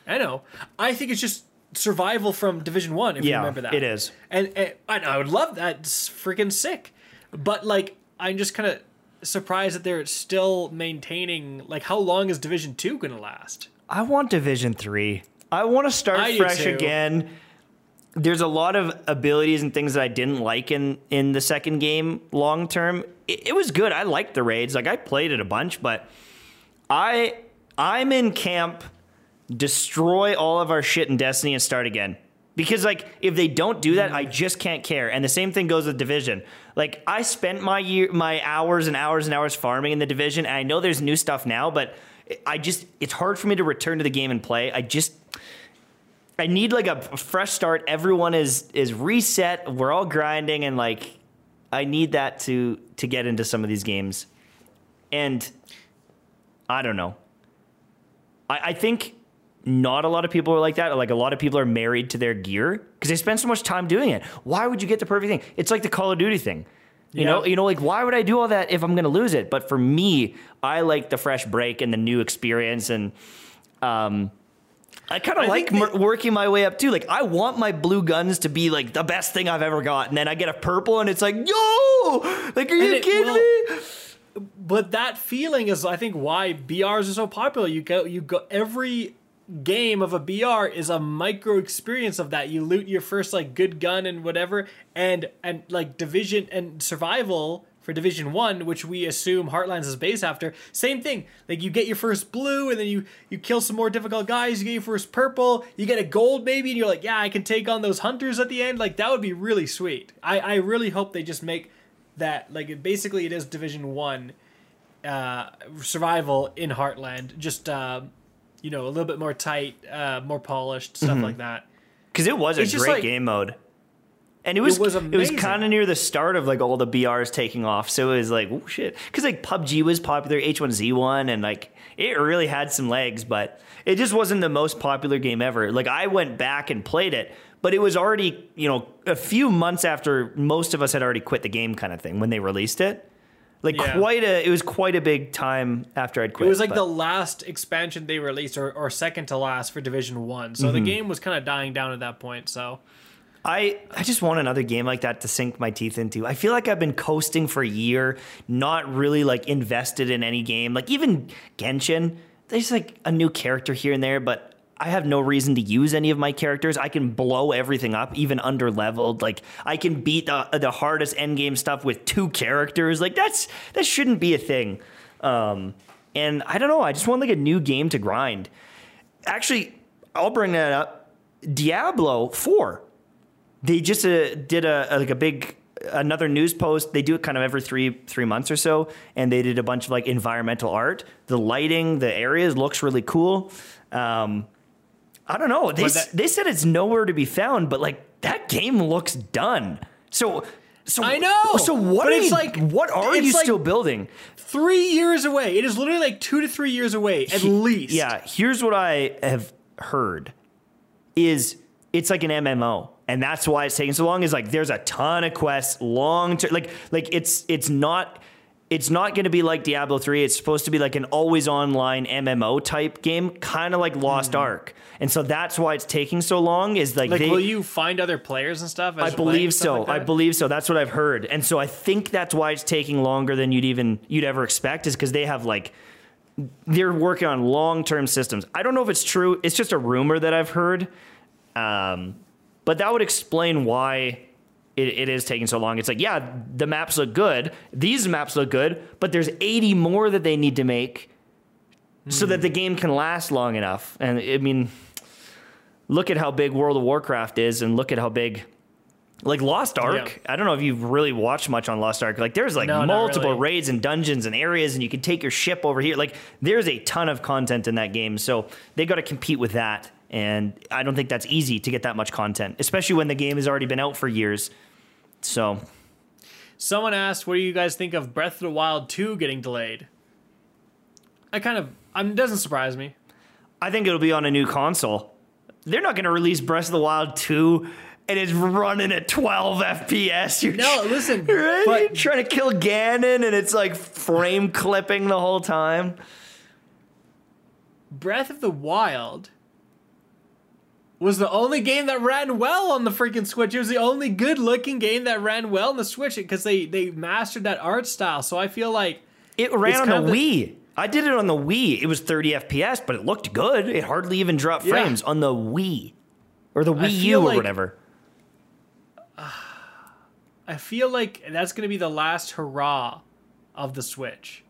I know. I think it's just survival from Division One. If you remember that, it is. And, and I, I would love that. It's freaking sick. But like, I'm just kind of surprised that they're still maintaining. Like, how long is Division Two gonna last? I want Division 3. I want to start I fresh again. There's a lot of abilities and things that I didn't like in in the second game long term. It, it was good. I liked the raids. Like I played it a bunch, but I I'm in camp destroy all of our shit in Destiny and start again. Because like if they don't do that, I just can't care. And the same thing goes with Division. Like I spent my year my hours and hours and hours farming in the Division, and I know there's new stuff now, but I just it's hard for me to return to the game and play. I just I need like a fresh start. Everyone is is reset. We're all grinding and like I need that to to get into some of these games. And I don't know. I, I think not a lot of people are like that. Like a lot of people are married to their gear because they spend so much time doing it. Why would you get the perfect thing? It's like the Call of Duty thing. You know, you know, like why would I do all that if I'm going to lose it? But for me, I like the fresh break and the new experience, and um, I kind of like mer- working my way up too. Like I want my blue guns to be like the best thing I've ever got, and then I get a purple, and it's like, yo, like are you And kidding will- me? But that feeling is, I think, why BRs are so popular. You go, you go. Every game of a BR is a micro experience of that. You loot your first like good gun and whatever, and and like division and survival for Division One, which we assume Heartlands is based after. Same thing. Like you get your first blue, and then you you kill some more difficult guys. You get your first purple. You get a gold maybe, and you're like, yeah, I can take on those hunters at the end. Like that would be really sweet. I I really hope they just make that like it, basically it is Division One uh, survival in Heartland. Just uh, you know a little bit more tight, uh, more polished stuff Mm-hmm. like that. Because it was a It's just great like- game mode. And it was was it was kind of near the start of like all the BRs taking off, so it was like oh shit. Because like PUBG was popular, H1Z1, and like it really had some legs, but it just wasn't the most popular game ever. Like I went back and played it, but it was already you know a few months after most of us had already quit the game, kind of thing when they released it. Like Yeah. quite a it was quite a big time after I'd quit. It was like but- the last expansion they released, or, or second to last for Division One. So the Mm-hmm. game was kind of dying down at that point. So I, I just want another game like that to sink my teeth into. I feel like I've been coasting for a year, not really like invested in any game. Like even Genshin, there's like a new character here and there, but I have no reason to use any of my characters. I can blow everything up, even under leveled. Like I can beat the, the hardest end game stuff with two characters. Like that's that shouldn't be a thing. Um, and I don't know. I just want like a new game to grind. Actually, I'll bring that up. Diablo Four they just uh, did a, a, like a big another news post. They do it kind of every three three months or so, and they did a bunch of like environmental art. The lighting, the areas looks really cool. Um, I don't know. They that, they said it's nowhere to be found, but like that game looks done. So. So I know. So what are you, like what are you like still building? Three years away. It is literally like two to three years away at he, least. Yeah. Here's what I have heard: is it's like an MMO and that's why it's taking so long. Is like there's a ton of quests, long term. Like like it's it's not it's not going to be like Diablo 3. It's supposed to be like an always online MMO type game, kind of like Lost mm. Ark. And so that's why it's taking so long. Is like, like they, will you find other players and stuff? I believe so. Like I believe so. That's what I've heard. And so I think that's why it's taking longer than you'd even you'd ever expect. Is because they have like they're working on long term systems. I don't know if it's true. It's just a rumor that I've heard. Um, but that would explain why it, it is taking so long. It's like, yeah, the maps look good. These maps look good, but there's 80 more that they need to make mm. so that the game can last long enough. And I mean, look at how big World of Warcraft is, and look at how big. Like Lost Ark, yeah. I don't know if you've really watched much on Lost Ark. Like there's like no, multiple really. raids and dungeons and areas, and you can take your ship over here. Like there's a ton of content in that game, so they got to compete with that. And I don't think that's easy to get that much content, especially when the game has already been out for years. So, someone asked, "What do you guys think of Breath of the Wild 2 getting delayed?" I kind of, I mean, it doesn't surprise me. I think it'll be on a new console. They're not going to release Breath of the Wild 2 and it's running at 12 FPS. You're no, listen, right? but, You're trying to kill Ganon and it's like frame clipping the whole time. Breath of the Wild was the only game that ran well on the freaking Switch. It was the only good looking game that ran well on the Switch because they they mastered that art style. So I feel like it ran on the Wii. I did it on the Wii. It was 30 FPS, but it looked good. It hardly even dropped frames on the Wii or the Wii U or like, whatever. Uh, I feel like that's going to be the last hurrah of the Switch.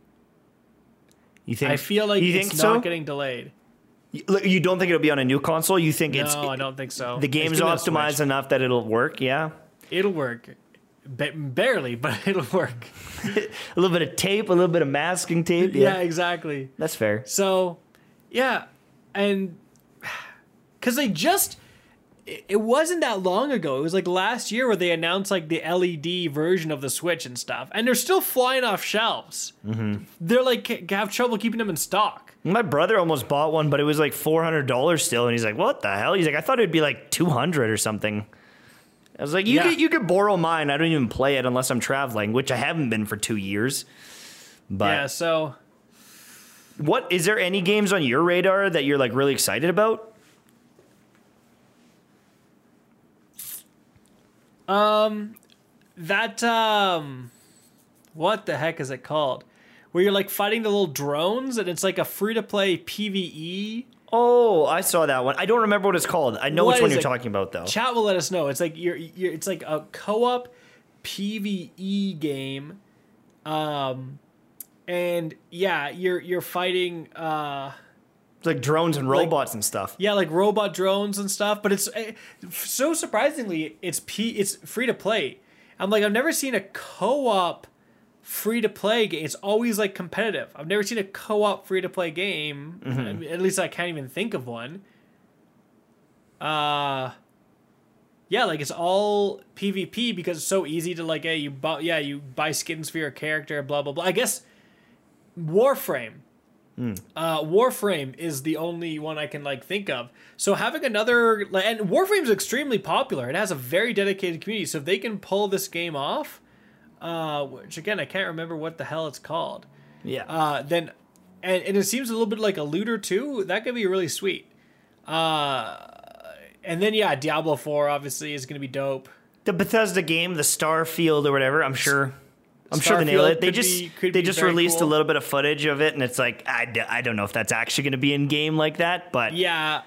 You think? I feel like it's so? not getting delayed. You don't think it'll be on a new console? You think no, it's? No, I don't think so. The game's optimized enough that it'll work. Yeah, it'll work. Ba- barely, but it'll work. a little bit of tape, a little bit of masking tape. Yeah, yeah exactly. That's fair. So, yeah, and because they just it wasn't that long ago. It was like last year where they announced like the LED version of the Switch and stuff, and they're still flying off shelves. Mm-hmm. They're like have trouble keeping them in stock. My brother almost bought one, but it was like four hundred dollars still, and he's like, "What the hell?" He's like, "I thought it'd be like two hundred or something." I was like, "You yeah. could you could borrow mine. I don't even play it unless I'm traveling, which I haven't been for two years." But yeah, so what is there any games on your radar that you're like really excited about? Um, that um, what the heck is it called? Where you're like fighting the little drones, and it's like a free to play PVE. Oh, I saw that one. I don't remember what it's called. I know what which one you're it? talking about though. Chat will let us know. It's like you're, you're it's like a co-op PVE game. Um, and yeah, you're you're fighting. Uh, it's like drones and robots like, and stuff. Yeah, like robot drones and stuff. But it's eh, so surprisingly, it's p it's free to play. I'm like, I've never seen a co-op free to play game. It's always like competitive. I've never seen a co-op free to play game. Mm-hmm. At least I can't even think of one. Uh yeah, like it's all PvP because it's so easy to like, hey, you buy, yeah, you buy skins for your character, blah blah blah. I guess Warframe Mm. Uh, Warframe is the only one I can like think of. So having another and Warframe is extremely popular. It has a very dedicated community. So if they can pull this game off, uh, which again I can't remember what the hell it's called. Yeah. Uh, then, and, and it seems a little bit like a looter too. That could be really sweet. Uh, and then yeah, Diablo Four obviously is gonna be dope. The Bethesda game, the Starfield or whatever. I'm sure. I'm sure they nailed it. They just be- they just released cool. a little bit of footage of it, and it's like I, d- I don't know if that's actually going to be in game like that, but Yeah,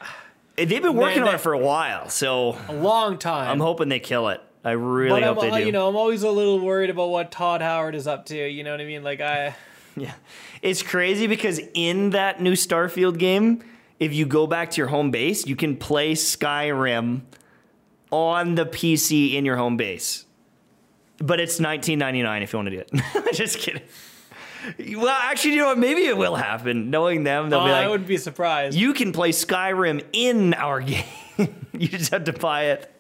they've been working on it for a while, so a long time. I'm hoping they kill it. I really but hope I'm, they do. you know, I'm always a little worried about what Todd Howard is up to. You know what I mean? Like I, Yeah. It's crazy because in that new Starfield game, if you go back to your home base, you can play Skyrim on the PC in your home base. But it's 19.99 if you want to do it. Just kidding. Well, actually, you know what? Maybe it will happen. Knowing them, they'll oh, be I wouldn't be surprised. "You can play Skyrim in our game. you just have to buy it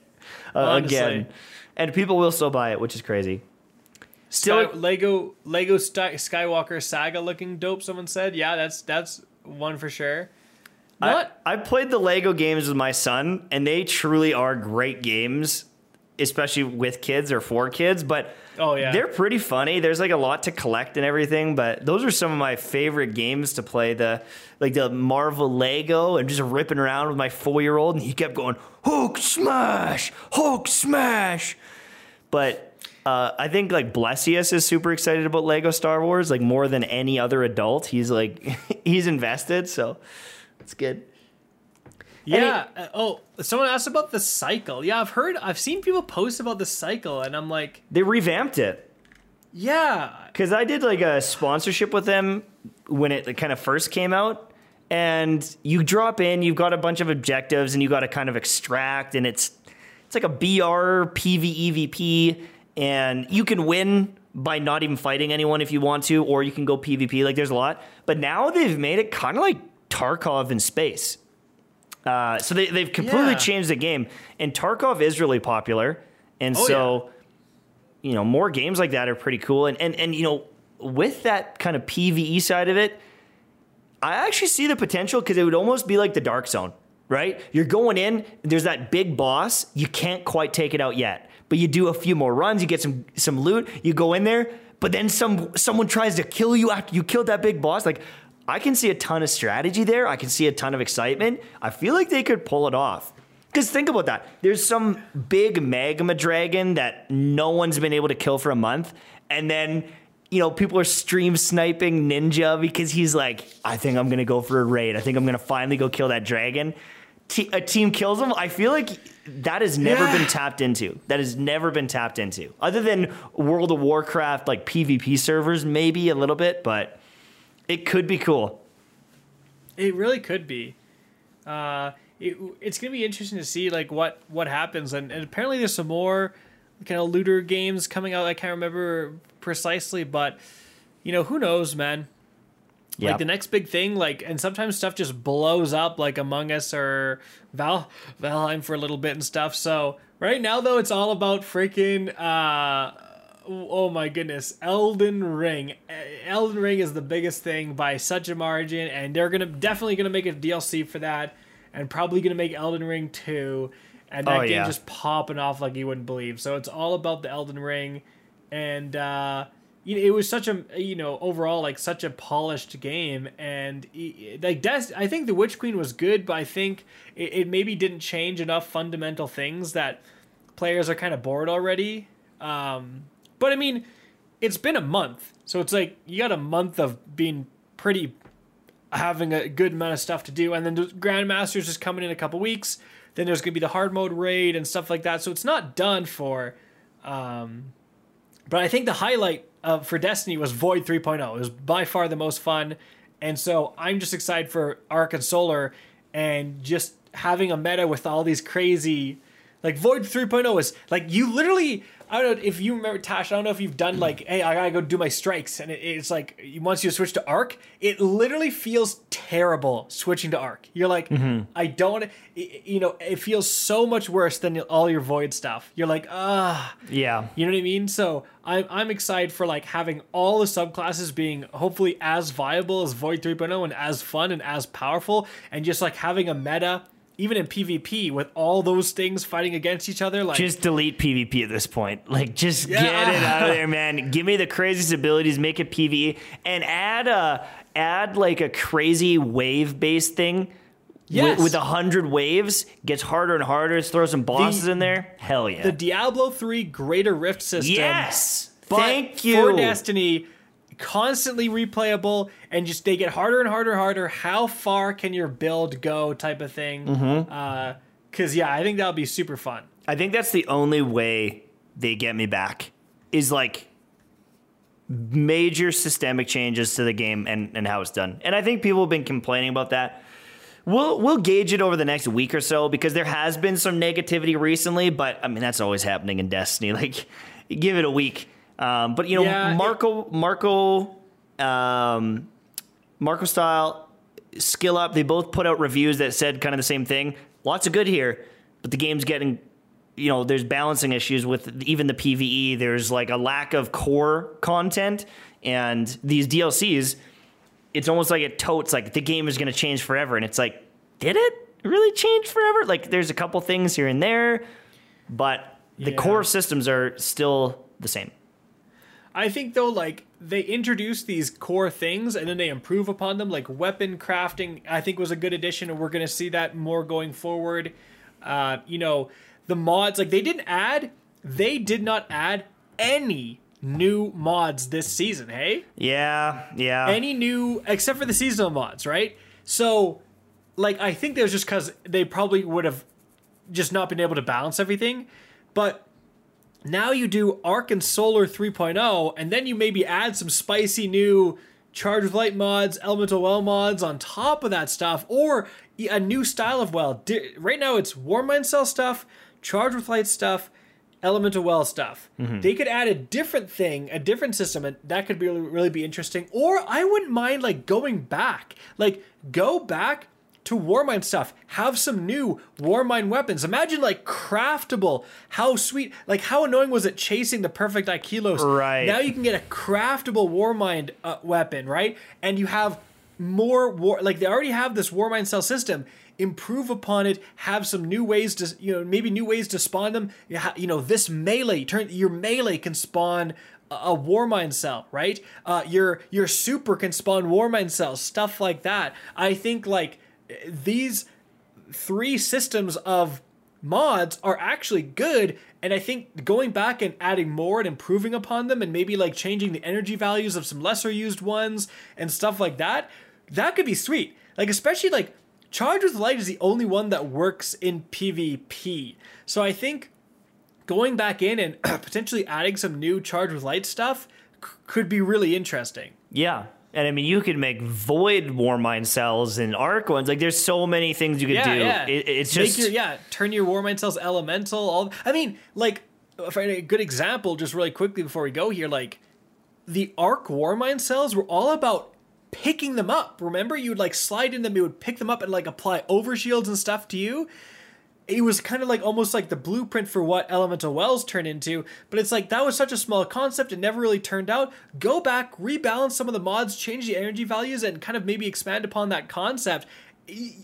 uh, again." And people will still buy it, which is crazy. Still, Sky, Lego Lego Sky, Skywalker Saga looking dope. Someone said, yeah, that's that's one for sure. What? I, I played the Lego games with my son, and they truly are great games, especially with kids or for kids. But Oh, yeah. they're pretty funny. There's like a lot to collect and everything. But those are some of my favorite games to play. The like the Marvel Lego and just ripping around with my four year old, and he kept going Hulk smash, Hulk smash. But uh, I think like Blessious is super excited about Lego Star Wars, like more than any other adult. He's like he's invested, so it's good. Yeah. uh, oh, someone asked about the cycle. Yeah, I've heard, I've seen people post about the cycle, and I'm like, They revamped it yeah, because I did like a sponsorship with them when it kind of first came out. And you drop in, you've got a bunch of objectives, and you got to kind of extract, and it's it's like a BR PVEVP, and you can win by not even fighting anyone if you want to, or you can go PvP. Like there's a lot, but now they've made it kind of like Tarkov in space. Uh, so they, they've completely Yeah. changed the game, and Tarkov is really popular, and Oh, so you know more games like that are pretty cool. And and and you know with that kind of PVE side of it, I actually see the potential because it would almost be like the Dark Zone, right? You're going in, there's that big boss, you can't quite take it out yet, but you do a few more runs, you get some some loot, you go in there, but then some someone tries to kill you after you killed that big boss. Like I can see a ton of strategy there. I can see a ton of excitement. I feel like they could pull it off. Because think about that. There's some big magma dragon that no one's been able to kill for a month, and then you know people are stream sniping Ninja because he's like, I think I'm gonna go for a raid. I think I'm gonna finally go kill that dragon. Te- a team kills him. I feel like that has never Yeah. been tapped into. That has never been tapped into, other than World of Warcraft like PvP servers, maybe a little bit, but it could be cool. It really could be. Uh, it, it's gonna be interesting to see like what what happens, and, and apparently there's some more kind of looter games coming out. I can't remember precisely, but you know who knows, man. Yeah. Like the next big thing, like and sometimes stuff just blows up, like Among Us or Val Valheim for a little bit and stuff. So right now though, it's all about freaking. Uh, oh my goodness, Elden Ring. Elden Ring is the biggest thing by such a margin, and they're gonna definitely gonna make a DLC for that, and probably gonna make Elden Ring two, and that Oh, game yeah. just popping off like you wouldn't believe. So it's all about the Elden Ring, and uh, you know, it was such a you know overall like such a polished game, and like Des- I think the Witch Queen was good, but I think it, it maybe didn't change enough fundamental things that players are kind of bored already. Um, but I mean, it's been a month, so it's like you got a month of being pretty having a good amount of stuff to do, and then the Grandmasters is coming in a couple weeks. Then there's gonna be the hard mode raid and stuff like that. So it's not done for. Um, but I think the highlight uh, for Destiny was Void 3.0. It was by far the most fun, and so I'm just excited for Arc and Solar, and just having a meta with all these crazy, like Void 3.0 is like you literally. I don't know if you remember Tash. I don't know if you've done like, hey, I gotta go do my strikes, and it, it's like once you switch to Arc, it literally feels terrible switching to Arc. You're like, I don't, it- you know, it feels so much worse than all your Void stuff. You're like, ah, Yeah. you know what I mean? So I'm I'm excited for like having all the subclasses being hopefully as viable as Void 3.0 and as fun and as powerful, and just like having a meta even in PvP with all those things fighting against each other. Like Just delete PvP at this point. Like, just Yeah. get it out of there, man. Give me the craziest abilities, make it PvE, and add a add like a crazy wave based thing Yes. with, a hundred waves, gets harder and harder. Let's throw some bosses in there. Hell yeah! The Diablo 3 Greater Rift system. yes, thank you. For Destiny, constantly replayable and just they get harder and harder and harder. How far can your build go type of thing. Mm-hmm. Uh, Cause yeah, I think that would be super fun. I think that's the only way they get me back is like major systemic changes to the game and, and how it's done. And I think people have been complaining about that. We'll we'll gauge it over the next week or so because there has been some negativity recently, but I mean that's always happening in Destiny. Like give it a week. Um, but you know, Yeah, it- Marco Marco um, Marco Style, Skill Up, they both put out reviews that said kind of the same thing. Lots of good here, but the game's getting, you know, there's balancing issues with even the PVE. There's like a lack of core content, and these DLCs, it's almost like it totes like the game is going to change forever, and it's like, did it really change forever? Like, there's a couple things here and there, but the Yeah. core systems are still the same. I think though, like they introduce these core things and then they improve upon them. Like weapon crafting, I think was a good addition, and we're gonna see that more going forward. Uh, you know, the mods, like they didn't add, they did not add any new mods this season. Hey, Yeah, yeah. any new except for the seasonal mods, right? So, like, I think that was just because they probably would have just not been able to balance everything. But now you do Arc and Solar 3.0, and then you maybe add some spicy new Charge with Light mods, Elemental Well mods on top of that stuff, or a new style of well. Right now it's Warmind Cell stuff, Charge with Light stuff, Elemental Well stuff. Mm-hmm. They could add a different thing, a different system, and that could be really, really be interesting. Or I wouldn't mind like going back, like go back to Warmind stuff. Have some new Warmind weapons. Imagine like craftable. How sweet! Like how annoying was it chasing the perfect Ikilos? Right. now you can get a craftable Warmind uh, weapon, right? And you have more war. Like they already have this Warmind cell system. Improve upon it. Have some new ways to you know maybe new ways to spawn them. You, know this melee turn your melee can spawn a a Warmind cell, right? Uh, your your super can spawn Warmind cells, stuff like that. I think like these three systems of mods are actually good and i think going back and adding more and improving upon them and maybe like changing the energy values of some lesser used ones and stuff like that that could be sweet. Like especially like charge with light is the only one that works in pvp so i think going back in and potentially adding some new charge with light stuff c- could be really interesting. Yeah. And I mean, you could make void Warmind cells and arc ones. Like, there's so many things you could yeah, do. yeah. It, it's just your, yeah, turn your Warmind cells elemental. All I mean, like a good example, just really quickly before we go here, like the Arc Warmind cells were all about picking them up. Remember, you'd like slide in them, you would pick them up and like apply overshields and stuff to you. It was kind of like almost like the blueprint for what Elemental Wells turn into, but it's like that was such a small concept, it never really turned out. Go back, rebalance some of the mods, change the energy values, and kind of maybe expand upon that concept.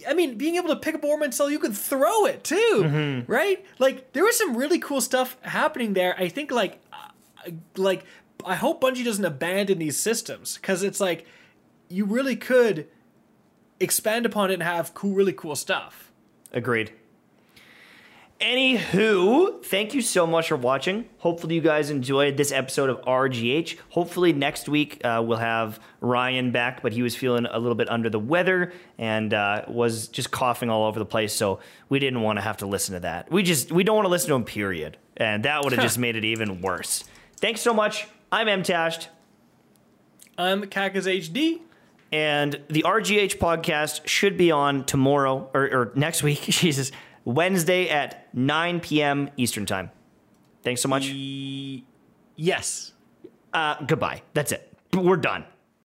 I mean, being able to pick up a Warmind cell, you could throw it too, right? Like there was some really cool stuff happening there. I think like, uh, like I hope Bungie doesn't abandon these systems because it's like you really could expand upon it and have cool, really cool stuff. Agreed. Anywho, thank you so much for watching. Hopefully, you guys enjoyed this episode of RGH. Hopefully, next week uh, we'll have Ryan back, but he was feeling a little bit under the weather and uh, was just coughing all over the place. So we didn't want to have to listen to that. We just we don't want to listen to him. Period. And that would have just made it even worse. Thanks so much. I'm MTashed. I'm KackisHD. And the RGH podcast should be on tomorrow or, or next week, Jesus, Wednesday at 9 p.m. Eastern Time. Thanks so much. E- yes. Uh, goodbye. That's it. We're done.